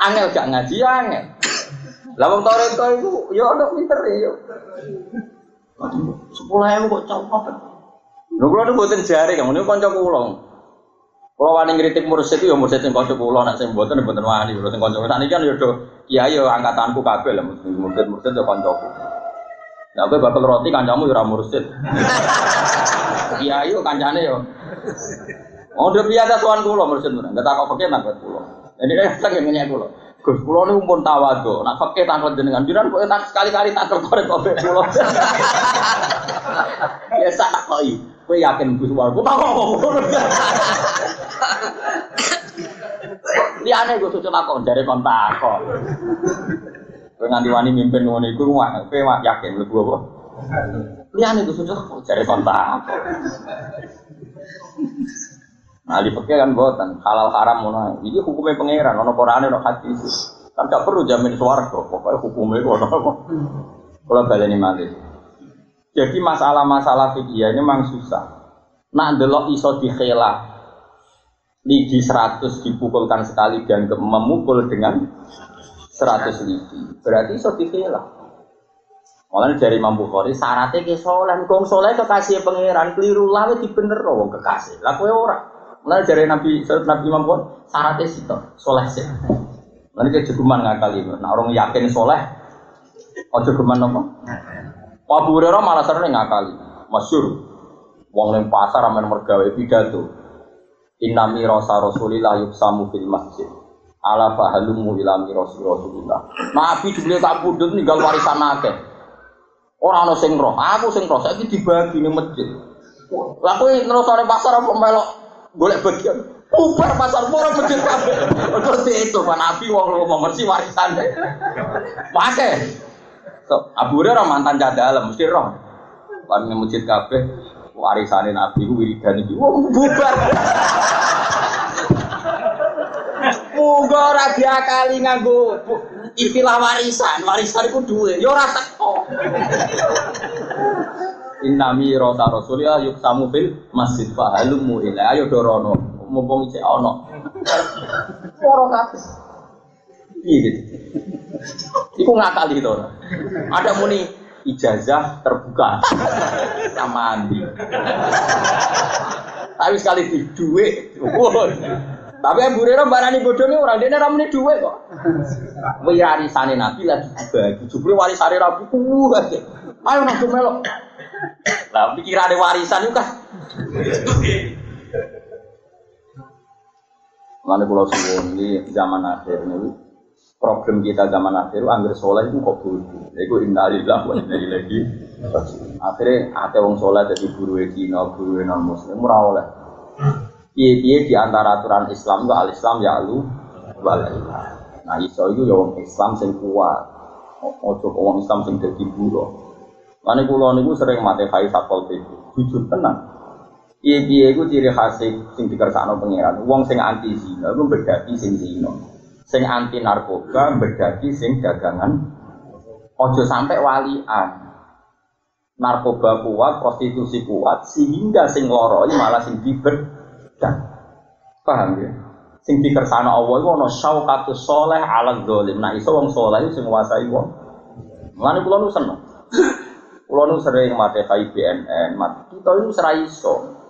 Speaker 1: Angel gak ngaji ya angel. Lah wong toreko iku ya ono pinter ya. Sepuluh ewu kok copot. Lho kula nu mboten jare kamu niku kanca kula. Kula wani ngritik mursid itu ya mursid sing kanca kula nek sing mboten mboten wani kula sing kanca sakniki kan ya do kiai ya angkatanku kabeh lah mursid-mursid ya kancaku. Nah, kowe bakal roti kancamu ya ora mursid. Kiai yo kancane yo. Oh, udah biasa tuan kula mursid enggak tak kok fakir nak kula. Jadi kan tak ngenyek kula. Gus kula niku pun tawadu. Nak fakir tangkal jenengan jiran kok tak sekali-kali tak korek kok kula. Ya sak tak koi. Kowe yakin Gus Wargo tak kok. Liane gue suci lakon dari kon takon. Kowe nganti wani mimpin ngono iku kowe yakin mlebu apa? Liane gue suci dari kon takon. Nah di fakir kan buatan halal haram ngono. Ini hukumnya pangeran, ono Qur'ane ono hadis. Kan gak perlu jamin swarga, pokoknya hukumnya ono. Kalau baleni malih. Jadi masalah-masalah fikih ini memang susah. Nak delok iso dikhela lidi 100 dipukulkan sekali dan memukul dengan 100 lidi. Berarti iso dikhela. Malah dari Imam Bukhari syaratnya ke soleh, kong soleh kekasih pangeran keliru lah di bener wong kekasih. Lah kowe ora. Malah dari Nabi Nabi Imam Bukhari syaratnya sih soleh sih. Lalu ke jeguman ngakali, nah orang yakin soleh, ojo geman apa? Abu Hurairah malah sering ngakali. Masyur. Wong ning pasar amen mergawe pidato. Inna mirasa Rasulillah yuksamu fil masjid. Ala fahalumu ila mirasi Rasulillah. Nabi dibeli tak pundut ninggal warisan akeh. Ora ana sing roh, aku sing roh saiki dibagi ning masjid. Lah kowe nerusane pasar apa melok golek bagian? Ubar pasar murah masjid kabeh. Terus itu Nabi wong ngomong mesti warisan. Pakai. So, Abu Hurairah mantan dalam mesti roh. Kan masjid kabeh warisane Nabi ku wiridan iki. Wong bubar. Muga ora diakali nganggo istilah warisan. Warisan iku duwe, ya ora teko. Innami rota rasulillah yuk samu fil masjid fahalumu ila ayo dorono mumpung isih ana. Ora kabeh. Iya gitu. Iku ngakali itu. Ada muni ijazah terbuka sama mandi. Tapi sekali di duit, tapi yang burera barani bodoh ini orang dia ramai duit kok. Warisane nabi lagi bagi, jubli warisane rabu Ayo nak melok. Lah pikiran warisan kan. Mana pulau suwon ini zaman akhir ini problem kita zaman akhir angger soleh itu kok bodoh. Iku innalillah wa inna ilaihi Akhirnya ate wong soleh jadi guru Cina, guru non muslim ora oleh. Piye-piye di antara aturan Islam ke al Islam ya lu walailah. Nah iso itu ya wong Islam sing kuat. Ojo wong Islam sing dadi buruh. Lani kula niku sering mate kai sakol itu. Jujur tenang. Piye-piye iku ciri khas sing dikersakno pangeran. Wong sing anti zina iku bedaki sing zina sing anti narkoba berdaki sing dagangan. Ojo sampai walian. Narkoba kuat prostitusi kuat sehingga sing loro malah sing dibedak paham ya? Sing dikersana Allah itu ana syaukatus soleh ala dolim nah iso wong soleh sing nguasai wong. Mulane kula nu seneng. Kula nu sering mate BNN, mati kita itu serai iso.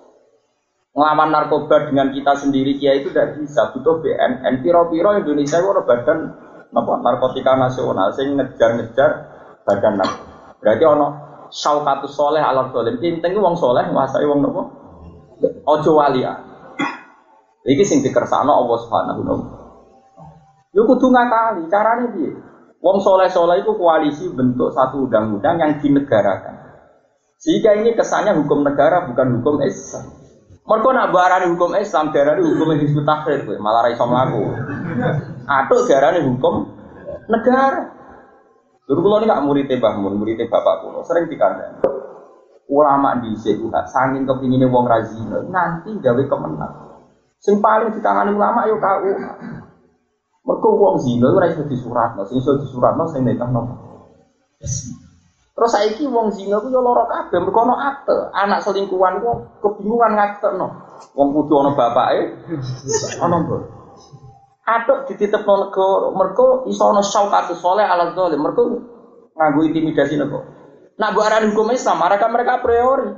Speaker 1: Ngelawan narkoba dengan kita sendiri kia itu tidak bisa, butuh BNN. Piro-piro Indonesia itu badan apa, narkotika nasional sing ngejar-ngejar badan narkoba. Berarti ono syaukatus soleh alam dolim. Pinting wong soleh nguasai wong nopo. Ojo walia. Iki sing dikersakno Allah Subhanahu wa taala. Yo kudu ngakali, carane piye? Wong soleh-soleh itu koalisi bentuk satu undang-undang yang dinegarakan. Sehingga ini kesannya hukum negara bukan hukum Islam. Mereka nak barani hukum Islam, darani hukum yang disebut takhir, malah raiso melaku. Atau darani hukum negara. Dulu kalau ini gak murid Mbah Mun, murid bapak kuno, sering dikandang. Ulama di Sekuha, sangin kepinginnya wong razino, nanti gawe kemenang. Sing paling ditangani ulama yuk kau. Mereka uang zina ora iso disuratno, sing iso disuratno sing nikahno. Terus saiki wong zina ku yo lara kabeh, mergo ana akte. Anak selingkuhan ku kebingungan ngaktekno. Wong kudu ana bapake, ana mbok. Atuk dititipno negara, mergo iso ana syaukatus soleh ala zalim, mergo nganggo intimidasi nego. Nak mbok arani hukum Islam, mereka mereka a priori.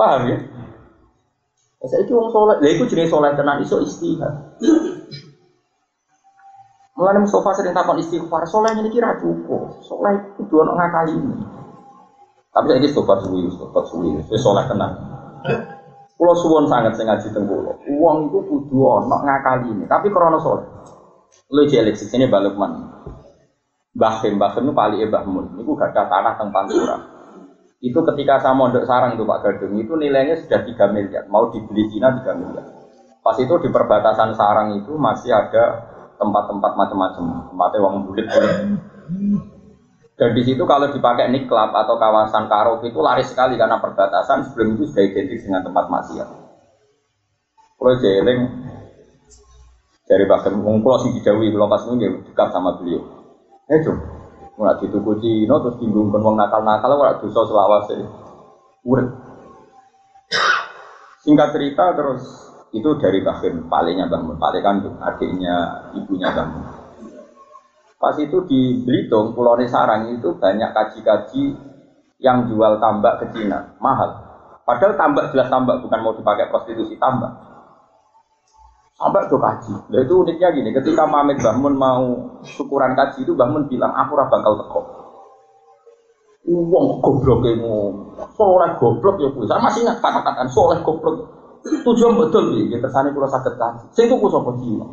Speaker 1: Paham ya? Saiki wong soleh, lha iku jenenge soleh tenan iso istihad. Mulane Mustafa sering takon istighfar, soleh ini kira cukup. Soleh itu dua orang ngakali ini. Tapi saya ini tobat suwi, tobat suwi, wis soleh tenang. Kulo suwon sangat saya ngaji tenggulo. Uang itu kudu ono ngakali ini, tapi krono soleh. Lu jelek sini balik man. Bahim, bahim itu pali ebahmun. Itu gak ada tanah teng Pantura. Itu ketika saya mondok sarang itu Pak Gadung, itu nilainya sudah 3 miliar. Mau dibeli Cina 3 miliar. Pas itu di perbatasan sarang itu masih ada tempat-tempat macam-macam, tempatnya uang bulit Dan di situ kalau dipakai niklab atau kawasan karaoke itu laris sekali karena perbatasan sebelum itu sudah identik dengan tempat maksiat. Kalau jeling dari bahkan ngungkulo sing dijauhi kalau pas nunggu dekat sama beliau. Eh dong, mulai dituku Cina terus bingung wong nakal-nakal ora dosa selawase. Urip. Singkat cerita terus itu dari Bahkan palingnya bangun paling kan adiknya ibunya bangun pas itu di Belitung Pulau Sarang itu banyak kaji-kaji yang jual tambak ke Cina. Mahal. Padahal tambak jelas tambak bukan mau dipakai prostitusi tambak. Tambak tuh kaji. Nah, itu uniknya gini ketika Mamet Bahmun mau syukuran kaji itu Bahmun bilang aku ora bakal teko. Uang goblok mau soleh goblok ya bu. Saya masih ingat kata-kata soleh goblok tujuan betul nih, kita sana kalau sakit kaji. Saya tuh kusok Cina.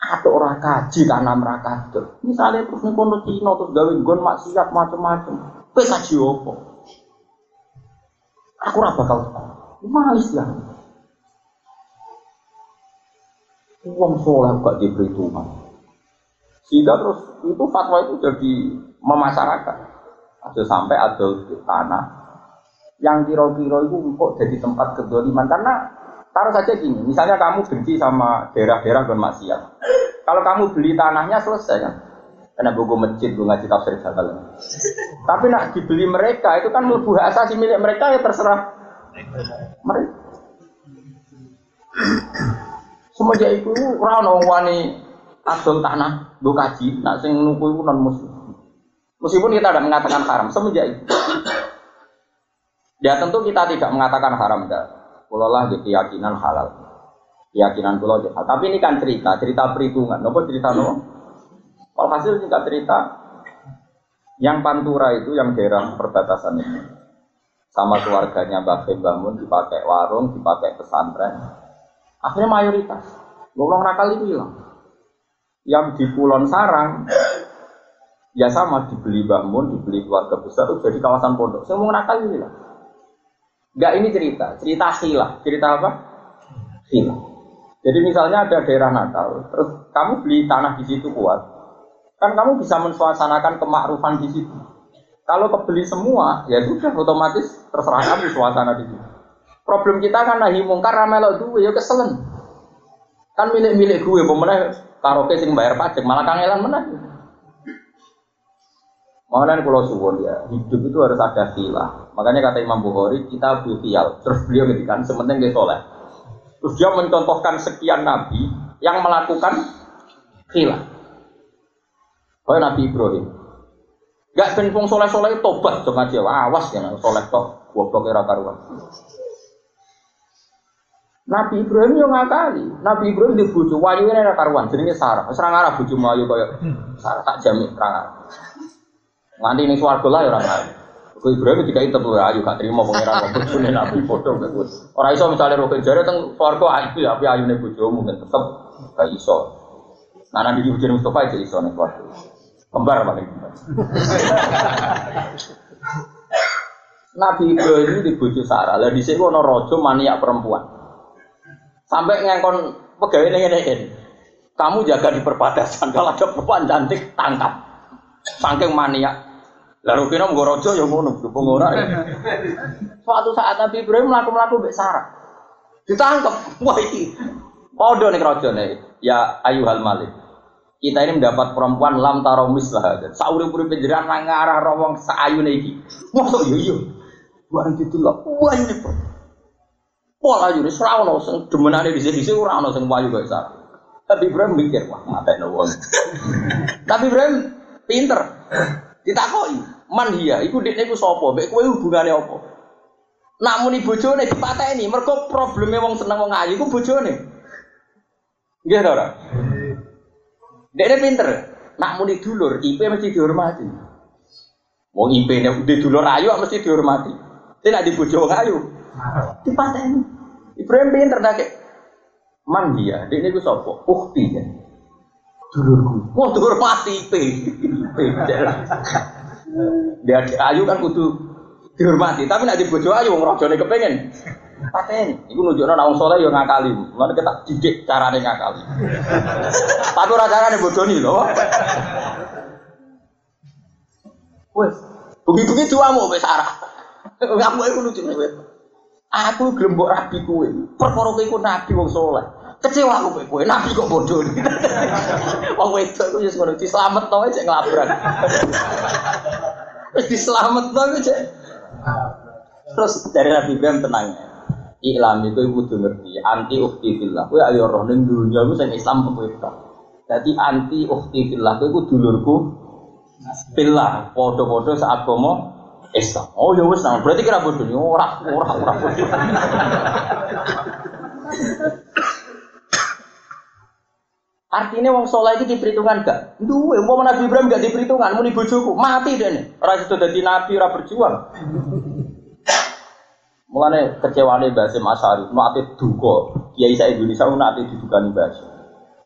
Speaker 1: Ada orang kaji tanam mereka tuh. Misalnya terus nih kono Cina terus gawe gon maksiat macam-macam. Kue kaji apa? Aku raba kau malis ya. Uang soleh gak diberi Tuhan. Sehingga terus itu fatwa itu jadi memasyarakat. Ada sampai ada tanah yang kira-kira itu kok jadi tempat kedoliman? Karena taruh saja gini misalnya kamu benci sama daerah-daerah maksiat kalau kamu beli tanahnya selesai kan? Karena buku masjid gue ngaji tafsir jagal tapi nak dibeli mereka itu kan melebu asasi milik mereka ya terserah mereka. Semenjak itu orang wani adol tanah gue kaji. Nak sing nuku non muslim meskipun kita tidak mengatakan haram semenjak itu Ya tentu kita tidak mengatakan haram dah. Kulolah di keyakinan halal. Keyakinan pulau halal. Tapi ini kan cerita, cerita perhitungan. Nopo cerita nopo. hasil juga cerita yang Pantura itu yang daerah perbatasan itu sama keluarganya Mbak bangun dipakai warung, dipakai pesantren. Akhirnya mayoritas. Ngomong nakal itu hilang. Yang di Pulau Sarang ya sama dibeli bangun, dibeli keluarga besar itu jadi kawasan pondok. Mau nakal ini lah. Enggak ini cerita, cerita khilah. Cerita apa? Khilah. Jadi misalnya ada daerah Natal, terus kamu beli tanah di situ kuat, kan kamu bisa mensuasanakan kemakrufan di situ. Kalau kebeli semua, ya sudah otomatis terserah kamu suasana di situ. Problem kita kan nahi mungkar ramelo duwe ya keselen. Kan milik-milik gue pemenang karaoke sing bayar pajak malah kangelan menang. Makanya kalau suwon ya, hidup itu harus ada silah. Makanya kata Imam Bukhari, kita butial. Terus beliau ngedikan, sementing dia soleh. Terus dia mencontohkan sekian nabi yang melakukan silah. Kayak Nabi Ibrahim. Gak ben soleh-soleh tobat dong aja. Awas ya soleh tok goblok era karuan. Nabi Ibrahim yo ngakali. Nabi Ibrahim di bojo wayu ini karuan jenenge Sarah. Wis ra ngarah bojo mlayu kaya Sarah tak jamin ra ngarah. Nganti ning swarga lah ya ora ngarah. Kau Ibrahim juga itu tuh ayu gak terima pangeran wong bojone Nabi bodoh gak kuwi. Ora iso misale roke jare teng swarga ayu ya api ayune bojomu mungkin tetep gak iso. Nah Nabi bojone Mustafa itu iso ning swarga. Kembar paling kembar. Nabi Ibrahim di bojo Sarah. Lah dhisik ono raja maniak perempuan. Sampai ngangkon pegawai ini ini Kamu jaga di perbatasan. Kalau ada perempuan cantik tangkap. Saking mania. Lalu kira mau rojo ya ngono, dukung ora. Suatu saat Nabi Ibrahim melakukan melaku mbek Sarah. Ditangkap. Wah iki. Podo nih rojo nih. Ya ayuhal malik. Kita ini mendapat perempuan lam taromis lah. Sauri-uri penjeran ngarah rawang saayu iki. Masuk yo yo. Wah itu lah. Wah ini Pola ayu wis ora ono sing demenane dhisik-dhisik ora ono sing wayu kaya sapi. Tapi Ibrahim mikir, wah mate wong. Tapi Ibrahim pinter. Ditakoki, "Man hiya, iku dekne iku sapa? Mbek kowe hubungane apa?" Nak muni bojone dipateni, mergo probleme wong seneng wong ayu iku bojone. Nggih ta ora? Dekne pinter. Nak muni dulur, IP mesti dihormati. Wong IP nek dulur ayu mesti dihormati. Tidak di bojo wong ayu. Dipateni. Ibrahim pinter kayak man dia, ini gue sopo, ukti ya. Dulurku. Wah, dulur mati pe. Dia ayu kan kudu dihormati, tapi nak dibojo ayu wong rajane kepengen. Pateni, iku nunjukno nek wong saleh yo ngakali. Mulane kita didik carane ngakali. Tapi ora carane bodoni lho. Wes, bengi-bengi duamu wis Sarah. Ngamu iku lucu nek Aku gelem mbok rabi kowe. Perkara kowe iku nabi wong saleh. Kecewa aku kowe kowe nabi kok bodoh. Wong wedok iku wis ngono dislametno cek nglabrak. Wis dislametno iku cek. Terus dari Nabi Ibrahim tenang. Iklam itu ibu tuh ngerti anti ukti fillah. Kowe ayo roh ning dunya iku sing Islam tok. Dadi anti ukti fillah kowe iku dulurku fillah. Padha-padha seagama Islam. Oh ya wis berarti kira bodoh nih ora ora ora bodoh. Artinya wong soleh itu diperhitungkan gak? Duwe, mau Nabi Ibrahim gak diperhitungkan, mau bojoku mati deh nih. Orang itu jadi nabi, orang berjuang. Mulane kecewane Mbak Sim Asyari, nate duka. Kiai saya Indonesia nate didukani Mbak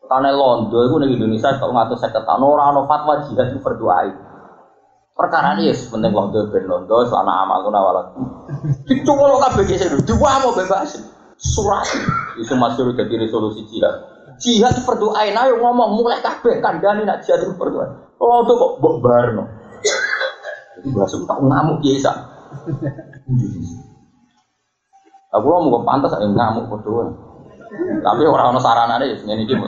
Speaker 1: Karena Londo itu ning Indonesia kalau ngatur saya tahun orang no fatwa jihad itu berdoa. Perkara ini ya penting londo ben londo selama amal kuna walat. Dicoba lo kabeh sih dua mau bebas. Surat itu masuk jadi resolusi jihad. Jihad berdoain ayo ngomong mulai kabeh kandani nak jihad berdoa. Londo kok mbok barno. Jadi bahasa tak ngamuk biasa. Aku mau pantas aja ngamuk berdoa. Tapi orang orang sarana deh, ini dia.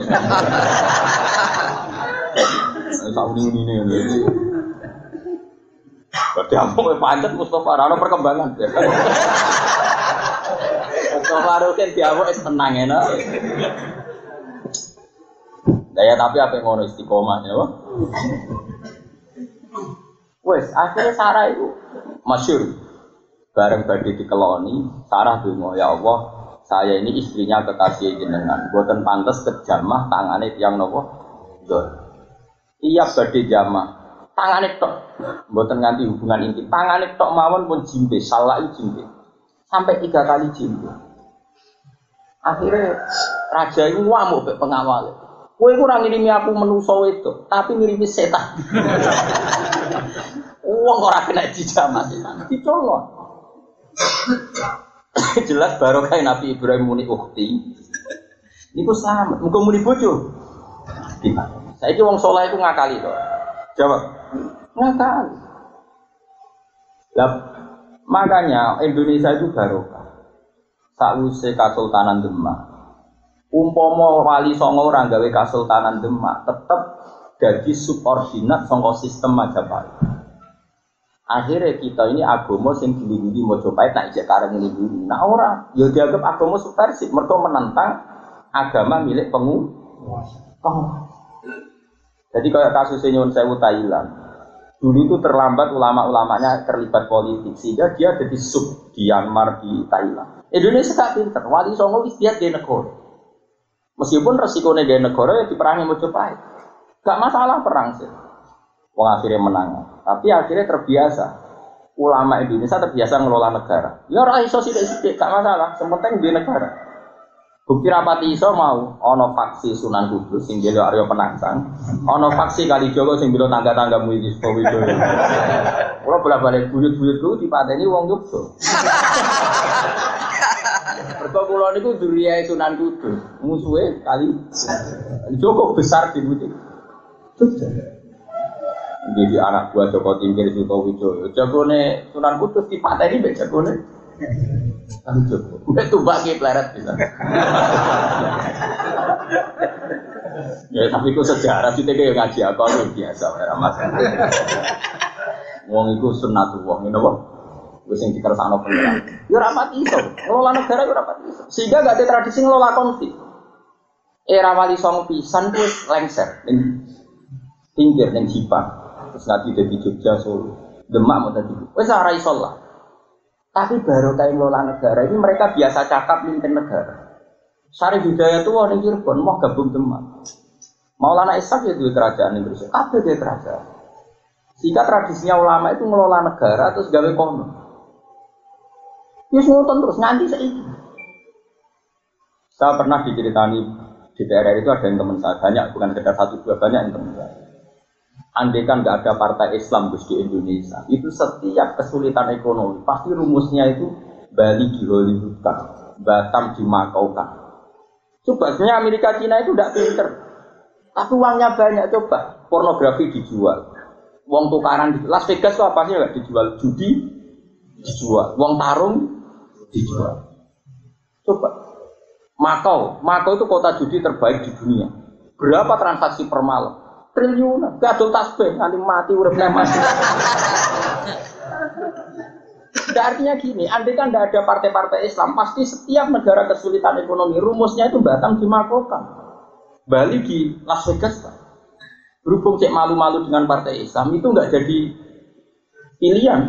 Speaker 1: Tahu ini ini. Berarti aku pancet Mustafa Rano perkembangan. Mustafa Rano kan diamuk es tenang ya Daya tapi apa yang ngono istiqomah ya Wes akhirnya Sarah itu masyur bareng badi dikeloni Sarah dungo ya Allah saya ini istrinya kekasih jenengan buatan pantas kejamah tangannya tiang nopo iya badi jamah Tangan tok, buatan nganti hubungan inti. Tangan tok mawon pun jimbe, salah itu jimbe. Sampai tiga kali jimbe. Akhirnya raja ini ngamuk ke pengawal. Kue kurang ngirimi aku menuso itu, tapi ngirimi setan. Uang orang kena dijamah setan, dicolong. Jelas baru kayak Nabi Ibrahim muni ukti. Ini pun selamat, muka muni bojo. Saya itu wong soleh itu ngakali tuh. Jawab. Ngakal. Lah, makanya Indonesia itu barokah. Sakwise Kasultanan Demak. Umpama wali songo orang gawe Kasultanan Demak, tetap jadi subordinat songo sistem Majapahit. Akhirnya kita ini agama sing dilindungi Majapahit nak ijek kareng dilindungi. Nah orang, ya dianggap agama subversif, mereka menentang agama milik penguasa. Jadi kayak kasus Nyun Sewu Thailand, Dulu itu terlambat ulama-ulamanya terlibat politik sehingga dia jadi sub di Myanmar di Thailand. Indonesia tak pinter, wali songo dia di negara. Meskipun resikonya di negara ya diperangi Mojopahit. Gak masalah perang sih. Wong akhirnya menang. Tapi akhirnya terbiasa. Ulama Indonesia terbiasa ngelola negara. Ya orang iso sidik-sidik, gak masalah. Sementing di negara. Bukti rapati iso mau ono faksi Sunan Kudus sing jelo Arya Penangsang, ono faksi Kali Jogo sing bilo tangga-tanggamu iki Supo Widodo. Kula bolak-balik buyut-buyutku dipateni wong Yogyo. Mergo kula niku duriyae Sunan Kudus, musuhe Kali Jogo besar di butik. Jadi anak buah Joko Tingkir Supo Widodo. Jagone Sunan Kudus dipateni mbek jagone Kami Joko. Mbak tumbak ki pleret bisa. ya tapi ku sejarah sih kayak ngaji apa lu biasa ora masalah. Wong iku sunnatullah ngene apa? Wis sing dikersakno pengiran. Ya ora iso. Ngelola negara ya ora iso. Sehingga gak ada tradisi ngelola konflik. Era wali songo pisan lengser ning pinggir ning. Terus nanti dari Jogja Solo. Demak mau tadi. Wes ora iso lah. Tapi baru kayak ngelola negara ini mereka biasa cakap mimpin negara. Sari budaya itu orang Cirebon mau gabung Demak. Maulana Ishak ya di kerajaan Indonesia, kabeh dia kerajaan. Sehingga tradisinya ulama itu ngelola negara terus gawe kono. Ya ngoten terus nganti saiki. Saya pernah diceritani di daerah itu ada yang teman saya banyak bukan sekedar satu dua banyak yang teman saya. Andai kan nggak ada partai Islam Gus di Indonesia, itu setiap kesulitan ekonomi pasti rumusnya itu Bali di Hollywoodkan, Batam dimakaukan. Coba sebenarnya Amerika Cina itu tidak pinter, tapi uangnya banyak coba. Pornografi dijual, uang tukaran di Las Vegas itu apa sih nggak dijual? Judi dijual, uang tarung dijual. Coba Makau, Makau itu kota judi terbaik di dunia. Berapa transaksi per malam? triliunan. Gadol tasbih nanti mati uripnya mati. Nah, artinya gini, andai kan tidak ada partai-partai Islam, pasti setiap negara kesulitan ekonomi, rumusnya itu Batam dimakrokan. Bali di Las Vegas, Pak. Berhubung cek malu-malu dengan partai Islam, itu nggak jadi pilihan.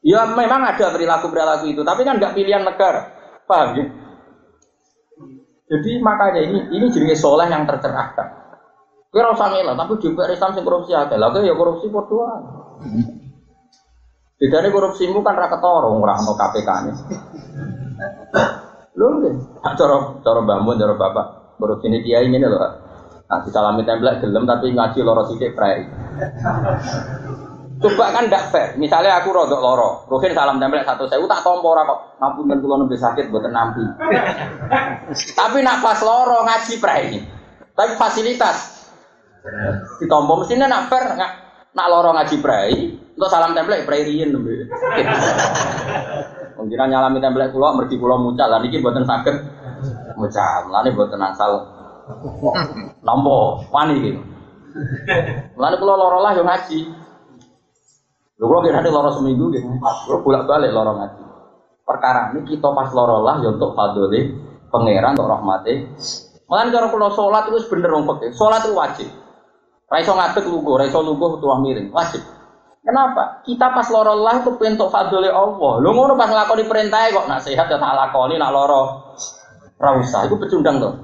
Speaker 1: Ya memang ada perilaku-perilaku itu, tapi kan nggak pilihan negara. Paham ya? Jadi makanya ini ini jenis soleh yang tercerahkan. Kira usah ngelak, tapi juga Islam sing korupsi ada. Lah ya korupsi padha Bedane korupsimu kan ra ketara ora ono KPK ne. Lho nggih, cara cara Mbah Mun cara Bapak korupsi ini kiai ngene lho. Nah, disalami template gelem tapi ngaji loro sithik prei. Coba kan ndak fair. Misalnya aku rodok loro, Rukin salam tempel satu saya tak tompo ora kok. Ngapunten kula nembe sakit mboten nampi. tapi nak pas loro ngaji prei. Tapi fasilitas Ditompo mestinya nak fair nggak nak lorong ngaji prai, untuk salam template prai riyen nembe. Mungkin nyalami template kula mergi kula mucal, lan iki mboten saged mucal. Lane mboten asal nampa wani iki. Lane kula loro lah ngaji. Lho kula kira loro seminggu nggih. Kula bolak-balik loro ngaji. Perkara ini kita pas loro lah yo untuk fadhole pangeran untuk rahmati. Mulane cara kula salat itu bener wong pekeh. Salat itu wajib. Raiso ngadeg lugu, raiso lugu tuah miring, wajib. Kenapa? Kita pas loro Allah itu pintu fadli Allah. Lu ngono pas nglakoni perintah kok nak sehat ya tak lakoni, nak loro ra usah. Itu pecundang tuh.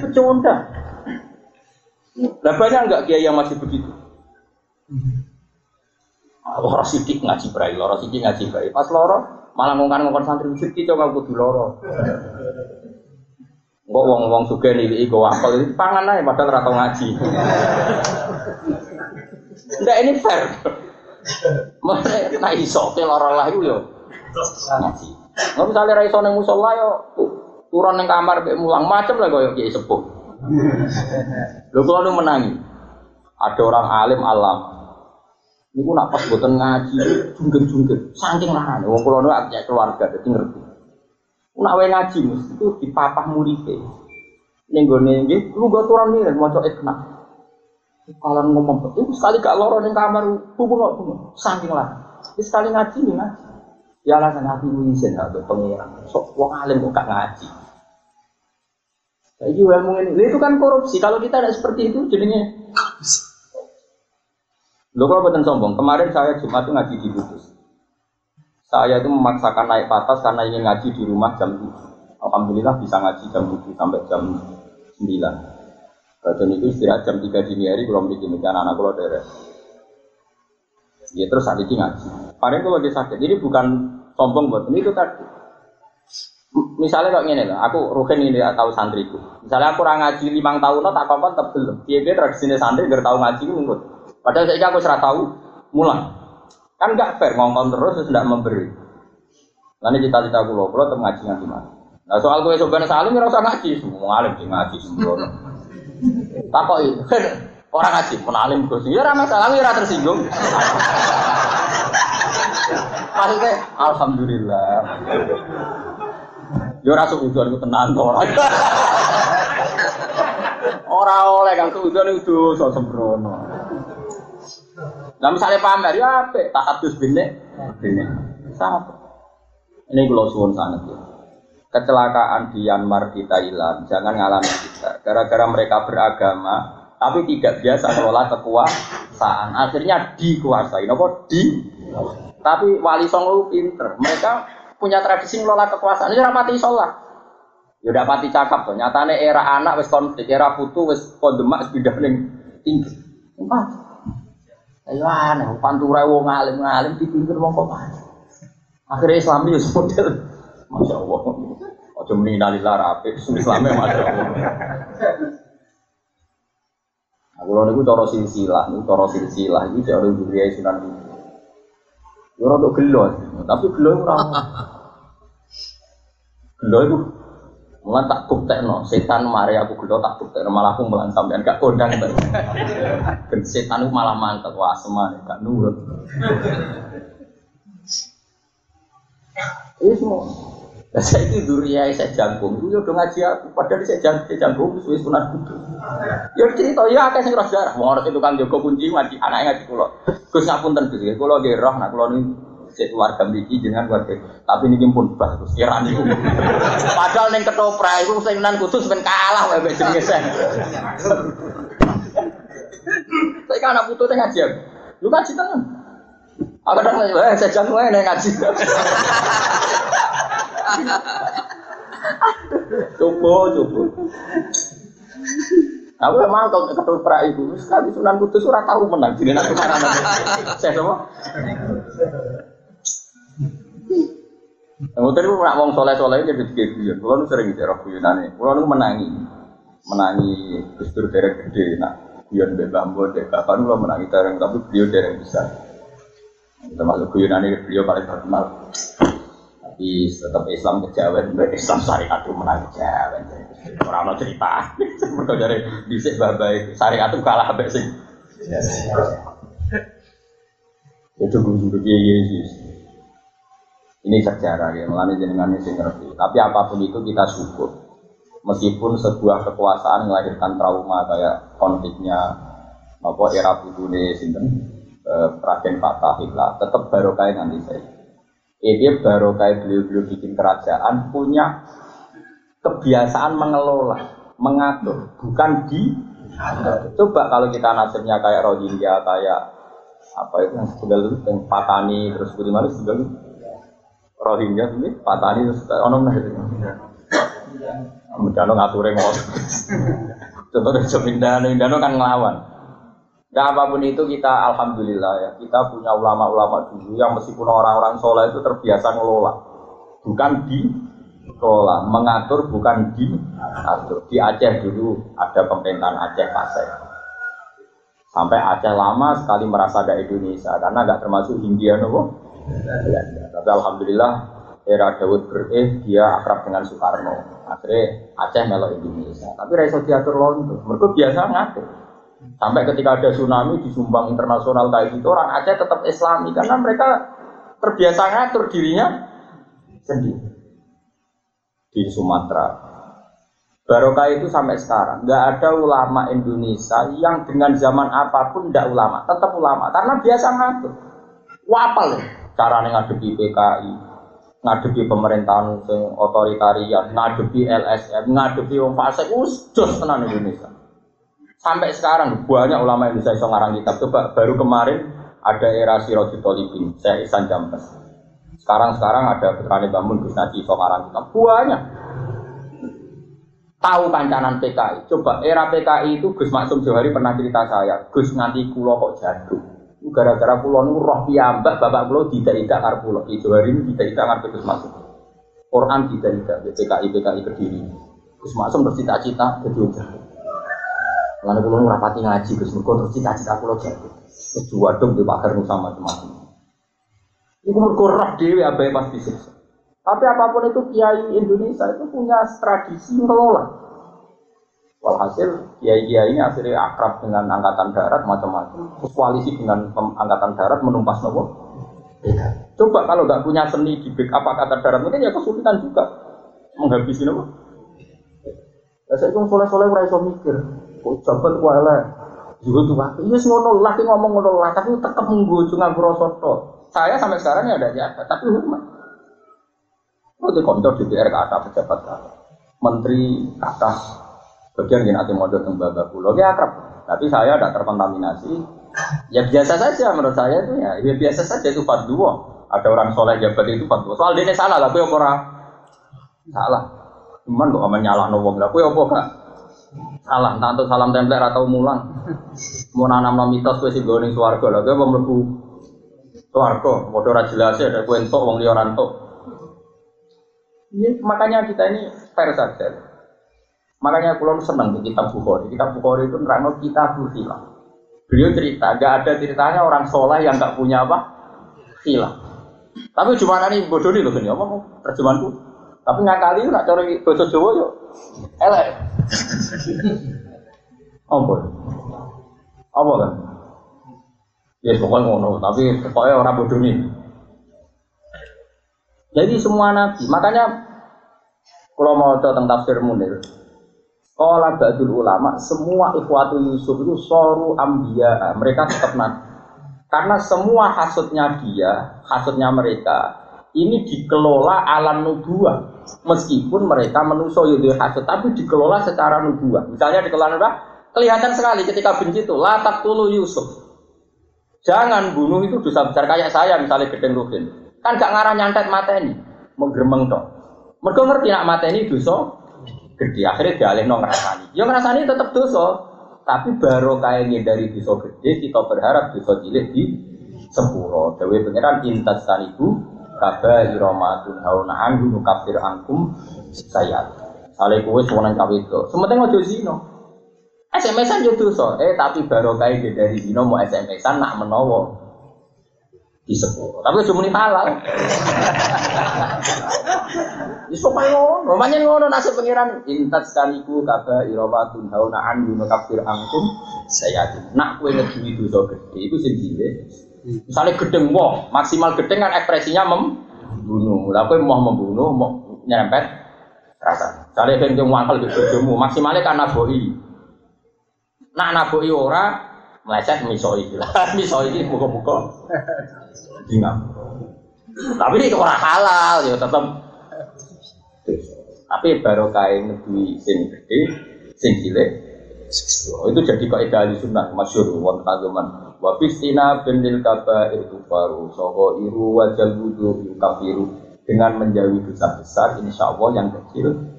Speaker 1: Pecundang. Lah banyak enggak kiai yang masih begitu? Loro sidik ngaji brai, loro sidik ngaji brai. Pas loro malah ngongkon santri sidik coba kudu loro. Kok wong-wong suge nilai go apel itu pangan aja padahal ratau ngaji. Enggak ini fair. Mana nak iso ke lara lah itu yo ngaji. Nggak misalnya ra iso neng musola yo turun neng kamar mulang macam lah koyo kiai sepuh. Lho kalau menangi. Ada orang alim alam. Niku nak pas boten ngaji, junggen-junggen, saking larane. Wong kula nu keluarga dadi ngerti. Nak wae ngaji mesti itu di papah muripe. Ning gone nggih, lu go turun nih maca ikna. Kalau ngomong itu sekali gak loro ning kamar kok hubung saking lah. Sekali ngaji nih ngaji. Ya alasan ini izin atau pengiran. Sok wong alim kok gak ngaji. Jadi ilmu ini, itu kan korupsi. Kalau kita tidak seperti itu, jadinya Lo kalau buatan sombong, kemarin saya Jumat itu ngaji di Kudus. Saya itu memaksakan naik patas karena ingin ngaji di rumah jam 7. Alhamdulillah bisa ngaji jam 7 sampai jam 9. Dan itu istirahat jam 3 dini hari belum bikin anak-anak kalau daerah. Ya terus saat ini ngaji. Paling kalau lagi sakit. Jadi bukan sombong buat ini itu tadi. Misalnya gini lah, aku rugen ini tahu santriku. Misalnya aku orang ngaji limang tahun, tak kapan tetap belum. Dia dia tradisinya santri gak tahu ngaji nurut. Padahal saya aku serah tahu mulang. Kan gak fair ngomong terus tidak memberi. Nanti cita-cita aku loh, kalau ngaji ngaji mana. Nah soal gue sebenarnya salim ya usah ngaji, semua alim sih ngaji semua. Takoi, orang ngaji pun alim gue sih, ya ramah salam ya tersinggung. Maksudnya, alhamdulillah. Yo ora suudzon ku tenan to. Ora oleh kang suudzon itu sembrono. Lah misalnya pamer ya apik, tak hadus bine. Bine. Sama. Ini kalau suwun sangat ya. Kecelakaan di Myanmar di Thailand jangan ngalami kita. Gara-gara mereka beragama, tapi tidak biasa mengelola kekuasaan. Akhirnya dikuasai. Nopo di. Tapi wali songo pinter. Mereka punya tradisi ngelola kekuasaan. Ini rapati sholat. Ya udah pati cakap tuh. Nyatane era anak wis konflik, era putu wis kondemak pindah ning tinggi. Empat. Ayo aneh, pantura wong alim ngalim dipimpin wong kok Akhirnya Islam itu model, masya Allah. Ojo muni nalillah rapi, Islamnya masya Allah. Aku lalu itu toro silsilah, itu toro silsilah, itu jauh dari sunan itu. Ya untuk gelo, tapi gelo ramah. Gelo itu Mulan tak no, setan mari aku gelo tak no, malah aku mulan sampean gak kondang Ben setan malah mantap wah semuanya gak nurut. Nah, saya itu duria saya jangkung, itu udah ngaji aku. Padahal saya jangkung, jangkung sudah sunat kudu. Ya cerita ya akeh sing roh darah. Wong ora itu kan jaga kunci ngaji anake ngaji kula. Gus ngapunten Gus, kula nggih roh nak kula niku cek keluarga mriki jenengan keluarga. Tapi niki pun bah Gus kira niku. Padahal ning ketoprak iku nan kudus ben kalah wae mek jenenge sen. Saya kan anak putu teh ngaji. Lu ngaji tenan. Aku kadang eh saya jangan wae nek ngaji. Coba, coba. Aku memang kalau ketoprak itu, sekali Sunan Kudus ora tahu menang. Jadi nanti. Saya semua. Kamu tadi nak wong soleh soleh jadi tiga guyon. Kalau nu sering cerok guyonane, kalau nu menangi, menangi gestur derek gede. Nah, guyon be bambu dek kapan lo menangi dereng tapi beliau dereng besar. Termasuk guyonane beliau paling terkenal. Tapi tetap Islam kejawen, Islam syariat itu menang kejawen. Orang mau cerita, mereka dari bisik babai syariat itu kalah sampai sing. Itu juga Yesus. Ini sejarah ya, melani jenengan ini ngerti. Tapi apa pun itu kita syukur. Meskipun sebuah kekuasaan melahirkan trauma kayak konfliknya apa era putune sinten eh, Raden Fatahillah tetap barokah nanti saya ini baru kayak beliau-beliau bikin kerajaan punya kebiasaan mengelola, mengatur, bukan di. Coba kalau kita nasibnya kayak Rohingya, kayak apa itu yang sudah itu yang Patani terus manis sudah Rohingya ini Patani ono nah itu. Mudano ngatur yang Contoh dari Jomindano, Indano kan ngelawan. Nah apa pun itu kita alhamdulillah ya kita punya ulama-ulama dulu yang meskipun orang-orang soleh itu terbiasa ngelola, bukan di kelola, mengatur bukan di atur. Di Aceh dulu ada pemerintahan Aceh Pasai. Sampai Aceh lama sekali merasa ada Indonesia karena nggak termasuk Hindia nopo. Tapi alhamdulillah era Dawud bereh dia akrab dengan Soekarno. Akhirnya Aceh melok Indonesia. Tapi Raiso diatur londo. Mereka biasa ngatur. Sampai ketika ada tsunami di Sumbang internasional kayak gitu, orang Aceh tetap Islami karena mereka terbiasa ngatur dirinya sendiri di Sumatera. Barokah itu sampai sekarang nggak ada ulama Indonesia yang dengan zaman apa pun tidak ulama, tetap ulama karena biasa ngatur. Wapal cara ngadepi PKI, ngadepi pemerintahan otoritarian, ngadepi LSM, ngadepi wong fasik, us tenan Indonesia. Sampai sekarang banyak ulama Indonesia yang ngarang kitab. Coba baru kemarin ada era Sirojul Tolibin, saya Isan Jambes. Sekarang-sekarang ada Putrane Bangun, Gus Naji, ngarang kitab. Banyak. Tahu kancanan PKI. Coba era PKI itu Gus Maksum Johari pernah cerita saya. Gus nganti kulo kok jatuh. Gara-gara kulo nu roh piyambak bapak kulo tidak tidak karo kulo. Johari ini tidak tidak karo Gus Maksum. Quran tidak tidak PKI PKI berdiri. Gus Maksum bercita-cita jadi. Lalu kulo rapati ngaji Gus Mergo terus cita-cita kulo jadi. Kedua dong di pakar sama teman-teman. Iku mergo roh dhewe abae pas disiksa. Tapi apa pun itu kiai Indonesia itu punya tradisi ngelola. Walhasil kiai-kiai ini akhirnya akrab dengan angkatan darat macam-macam. Terus koalisi dengan angkatan darat menumpas nopo. Coba kalau nggak punya seni di backup angkatan darat mungkin ya kesulitan juga menghabisi nopo. Ya saya itu soleh-soleh ora iso mikir. Kok jabat elek. Juga tuh waktu, iya ngono lah, ngomong ngono lah, tapi tetap menggojo nganggo rasa Saya sampai sekarang ya ada jabat, tapi hormat. Lo di kantor DPR ke atas pejabat ke menteri ke bagian yang nanti datang bapak pulau, ya akrab. Tapi saya tidak terkontaminasi. Ya biasa saja menurut saya itu ya, ya biasa saja itu fatwa. Ada orang soleh jabat itu fatwa. Soal dia salah lah, gue orang salah. Cuman kok aman nyalah nobong lah, gue apa kak? Salah, untuk salam tempel atau mulang. Mau nanam nom mitos gue sih gue suarga lah, gue mau melebu. Mau ora jelas ya, ada gue entok, wong. Ini makanya kita ini fair saja. Makanya pulau senang di kitab Bukhari. Kitab Bukhari itu nerangno kita berhilang. Beliau cerita, gak ada ceritanya orang soleh yang gak punya apa hilang. Tapi cuma nih bodoh nih loh ini apa terjemahanku. Tapi ngakali nak cari bahasa Jawa yuk elek. Apa? Apa kan? Ya pokoknya ngono, tapi pokoknya orang bodoh nih. Jadi semua nabi, makanya kalau mau tentang tafsir Munir, kalau badul ulama, semua ikhwatu Yusuf itu soru ambia, mereka tetap nabi. Karena semua hasutnya dia, hasutnya mereka, ini dikelola alam nubuah. Meskipun mereka menuso yudhil hasut, tapi dikelola secara nubuah. Misalnya dikelola nubuah, kelihatan sekali ketika benci itu, latak tulu Yusuf. Jangan bunuh itu dosa besar kayak saya misalnya gedeng rukin. Kan gak ngarah nyantet mata ini, menggeremeng dong. Mereka ngerti nak mata ini dosa gede. Akhirnya dialih no ngerasani. Ya ngerasani tetap dosa, tapi baru kayaknya dari dosa gede kita berharap dosa cilik di sepuro. Dewi pangeran intas ibu kaba iromatun hauna anhu nukafir angkum sayat. Sale kowe suwanan cawe itu. Sementing aja zino. SMS-an yo dosa. Eh tapi baru kayak dari zino mau SMS-an nak menowo di sepuro. Tapi cuma ini halal. Wis pokoke ngono, namanya ngono nasib pangeran intat sekaliku kaba iromatun hauna anhu nukafir angkum sayat. Nak kowe ngeduwi dosa gede itu sing Misalnya gedeng wong, maksimal gedeng kan ekspresinya membunuh. Lah kowe mau membunuh, mau nyerempet rasa. Misalnya ben wong wangkel di bojomu, maksimalnya kan naboi. Nak naboi ora meleset misoi lah. misoi iki buka-buka. Ingat. Tapi ini orang halal ya tetap. Tapi baru kain ngeduwi sing gede, sing cilik. itu jadi kaidah sunnah masyhur wonten ageman wa fistina benil kabair kufaru soho iru wajal wudu kafiru dengan menjauhi dosa besar insya Allah yang kecil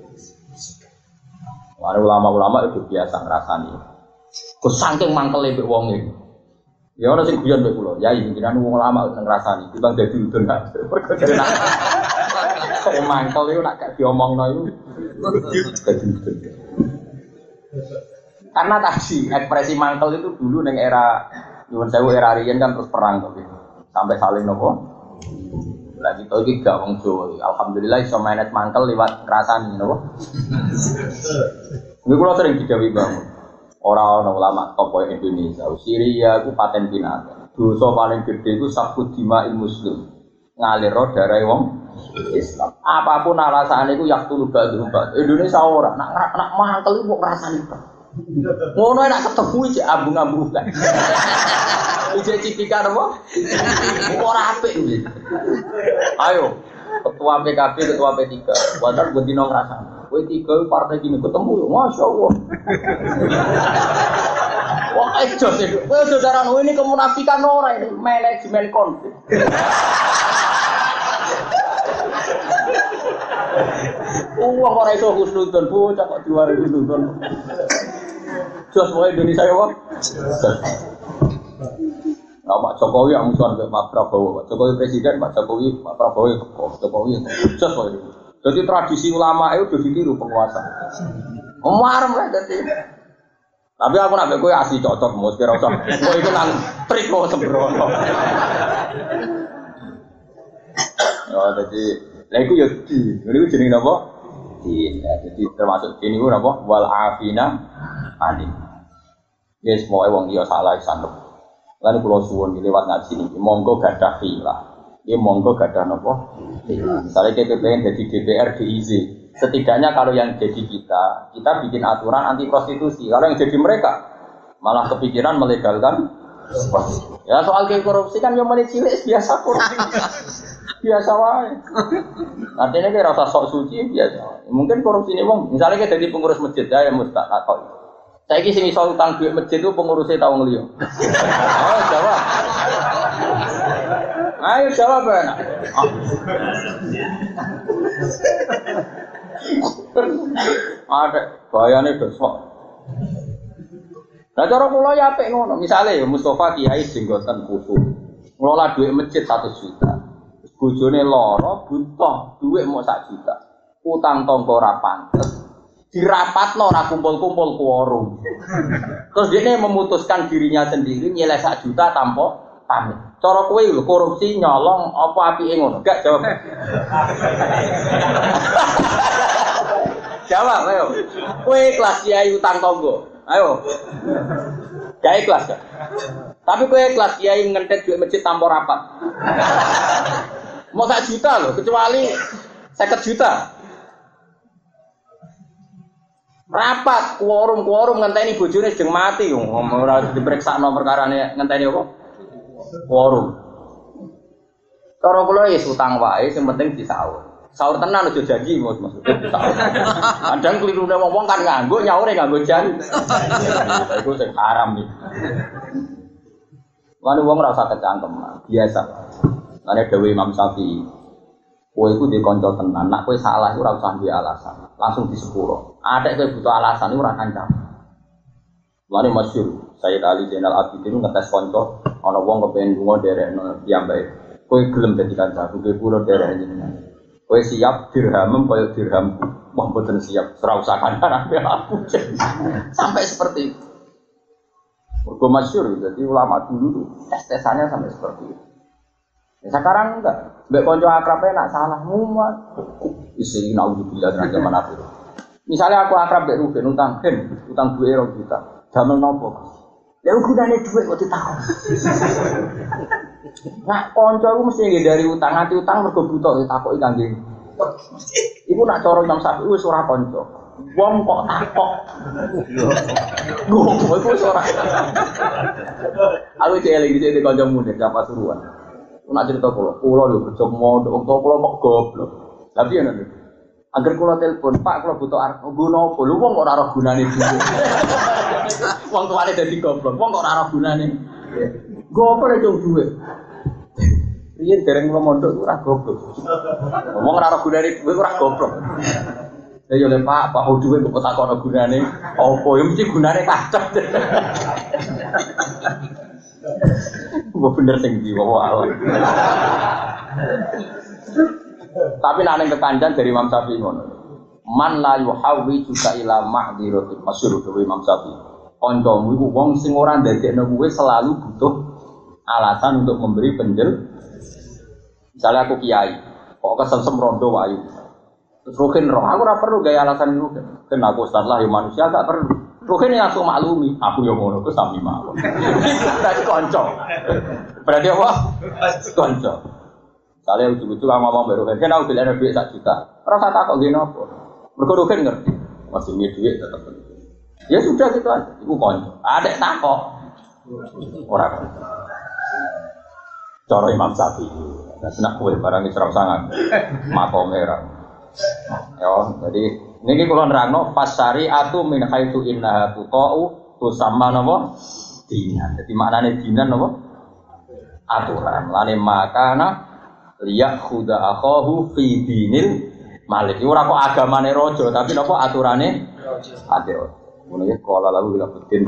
Speaker 1: Mana ulama-ulama itu biasa ngerasani Kau saking mangkel lebih wong itu Ya orang sing guyon mbek kula, ya jenengan wong ulama ngrasani, timbang dadi udun nak. Kok mangkel iku nak gak diomongno iku udun. Karena tadi ekspresi mangkel itu dulu neng era Nyuwun sewu era riyen kan terus perang tapi sampai saling nopo. Lagi kita iki gak wong Jawa. Alhamdulillah iso manage mangkel lewat kerasani nopo. Ini kula sering didawi bangun. Orang-orang ulama tokoh Indonesia, Syria itu paten binatang. Dosa paling gede itu sabut dima muslim. Ngalir darah wong Islam. Apa pun alasan itu yang tulu badu Indonesia orang nak nak mangkel itu mau ngerasani Ngono enak ketemu cek ambung-ambung kan. Ijek cipikan apa? Ora apik iki. Ayo. Ketua PKB, ketua P3. Padahal buat dino ngerasa. P3 partai gini ketemu, masya Allah. Wah, ejo sih. Wah, saudara ini kemunafikan orang ini manajemen konflik. Uang orang itu husnudon, bocah kok diwari husnudon. Jos mau Indonesia ya, Pak? Nah, Pak Jokowi yang musuhan ke Pak Prabowo, Pak Jokowi presiden, Pak Jokowi, Pak Prabowo ya kok Jokowi ya Jos mau Jadi tradisi ulama itu udah ditiru penguasa. Marem lah jadi. Tapi aku nak kowe asli cocok mus kira usah. Kowe iku nang trik kok sembrono. Oh, jadi lah iku ya di. Niku jenenge napa? Di. Ya, jadi termasuk ini ku napa? Wal afina ani. Ya semua wong dia salah sanep. Lalu kalau suwon lewat ngaji ini, monggo gadah filah. Ya monggo gadah nopo. Misalnya kita pengen jadi DPR DIZ, setidaknya kalau yang jadi kita, kita bikin aturan anti prostitusi. Kalau yang jadi mereka, malah kepikiran melegalkan. Ya soal korupsi kan yang cilik biasa korupsi. biasa wae. Artinya kayak rasa sok suci biasa. Mungkin korupsi ini bang, misalnya kita jadi pengurus masjid ya, ya mustaq atau saya kisah soal utang duit masjid itu pengurusnya tahu ngeliat. Oh jawab. Ayo jawab ya. Ada bayarnya besok. Nah cara pulau ya apa ngono. Misalnya ya Mustafa Kiai jenggotan khusus. Ngelola duit masjid satu juta. Bujone loro butuh duit mau satu juta. Utang tonggo rapantes dirapat no ora kumpul-kumpul kuorum. Terus dia memutuskan dirinya sendiri nilai sak juta tanpa pamit. Cara kue lho korupsi nyolong apa api ngono? Gak jawab. jawab ayo. Kue kelas kiai utang tonggo. Ayo. Gak ikhlas gak? Tapi kue kelas kiai ngentet duit masjid tanpa rapat. Mau sak juta loh, kecuali seket juta. Rapat quorum quorum ngenteni bojone sedang mati ora diperiksa no perkarane ngenteni apa? Quorum. Cara kula ya utang wae sing penting disaur. Sahur tenan aja janji Mas maksudnya disaur. Kadang klirune wong kan nganggo nyaure nganggo jan. Iku sing haram iki. Lan wong ora usah kecangkem, biasa. Lan dewe Imam Kowe iku di kanca tenan, nak kowe salah iku ora usah duwe alasan, langsung disepuro. Ada kowe butuh alasan iku ora kancam. Lane masyhur, Sayyid Ali Zainal Abidin ngetes kanca ana wong kepengin lunga derekno piyambake. Kowe gelem dadi kanca, kowe kula derek jenengan. Kowe siap dirhamem kaya dirhamku. Wah mboten siap, ora usah kancan aku. Sampai seperti itu. Mergo masyhur, jadi ulama dulu tes-tesannya sampai seperti itu. Ya, sekarang enggak. Mbak konco akrabnya nak salah muat. Isi naudzubillah dengan zaman akhir. Misalnya aku akrab mbak Ruben utang gen, utang dua euro juta. Damel nopo. Ya gunane duit kok ditakon. Nah, konco aku mesti dari utang, nanti utang mergo butuh ditakoki kangge. Iku nak cara Imam Syafi'i wis ora konco. Wong kok takok. Gue wis ora. Aku cek lagi di kanca muda, siapa suruhan. Nak cerita pulau, pulau lho kerja wong tua pulau mau goblok. Tapi ya nanti, agar pulau telepon, Pak kalau butuh arep guna apa? Lu wong kok ora roh gunane dhewe. Wong tuane dadi goblok, wong kok ora roh gunane. Lek cung duwe. Riyen dereng kula mondok ora goblok. Wong ora roh gunane duwe ora goblok. Ya yo Pak, Pak duwe kok takono gunane apa? Ya mesti gunane kacau. Gue bener sing di bawah Tapi nanti kekandan dari Imam Syafi'i ngono. Man la yuhawi juga ila mahdiratin masyhur dari Imam Syafi'i. Kancamu iku wong sing ora ndadekno kowe selalu butuh alasan untuk memberi penjel. Misalnya aku kiai, kok kesem rondo wayu. Terus rukin roh, aku ora perlu gaya alasan rukin. Kan aku ustaz lah, ya manusia gak perlu. Yang langsung maklumi, aku yang ngono, aku sami mawon. Berarti konco. Berarti apa? Konco. Kalian ujung-ujung kamu ngomong baru kan aku bilang duit satu juta. Rasa tak kok gini apa? Mereka ngerti. Masih ini duit tetap penting. Ya sudah gitu aja. Ibu konco. Ada tak kok. Orang. Cara Imam Syafi'i. Nah, senak kowe barang iki serap sangat. Makom merah. Ya, jadi niki kula nerangno pas syariatu min haitsu innaha tuqau tusamma napa? Dinan. Jadi maknane dinan napa? Aturan. Lane makana liyak khuda akhahu fi dinil malik. Ora kok agamane raja, tapi napa aturane raja. Raja. Ngono ya kala lalu bila betin.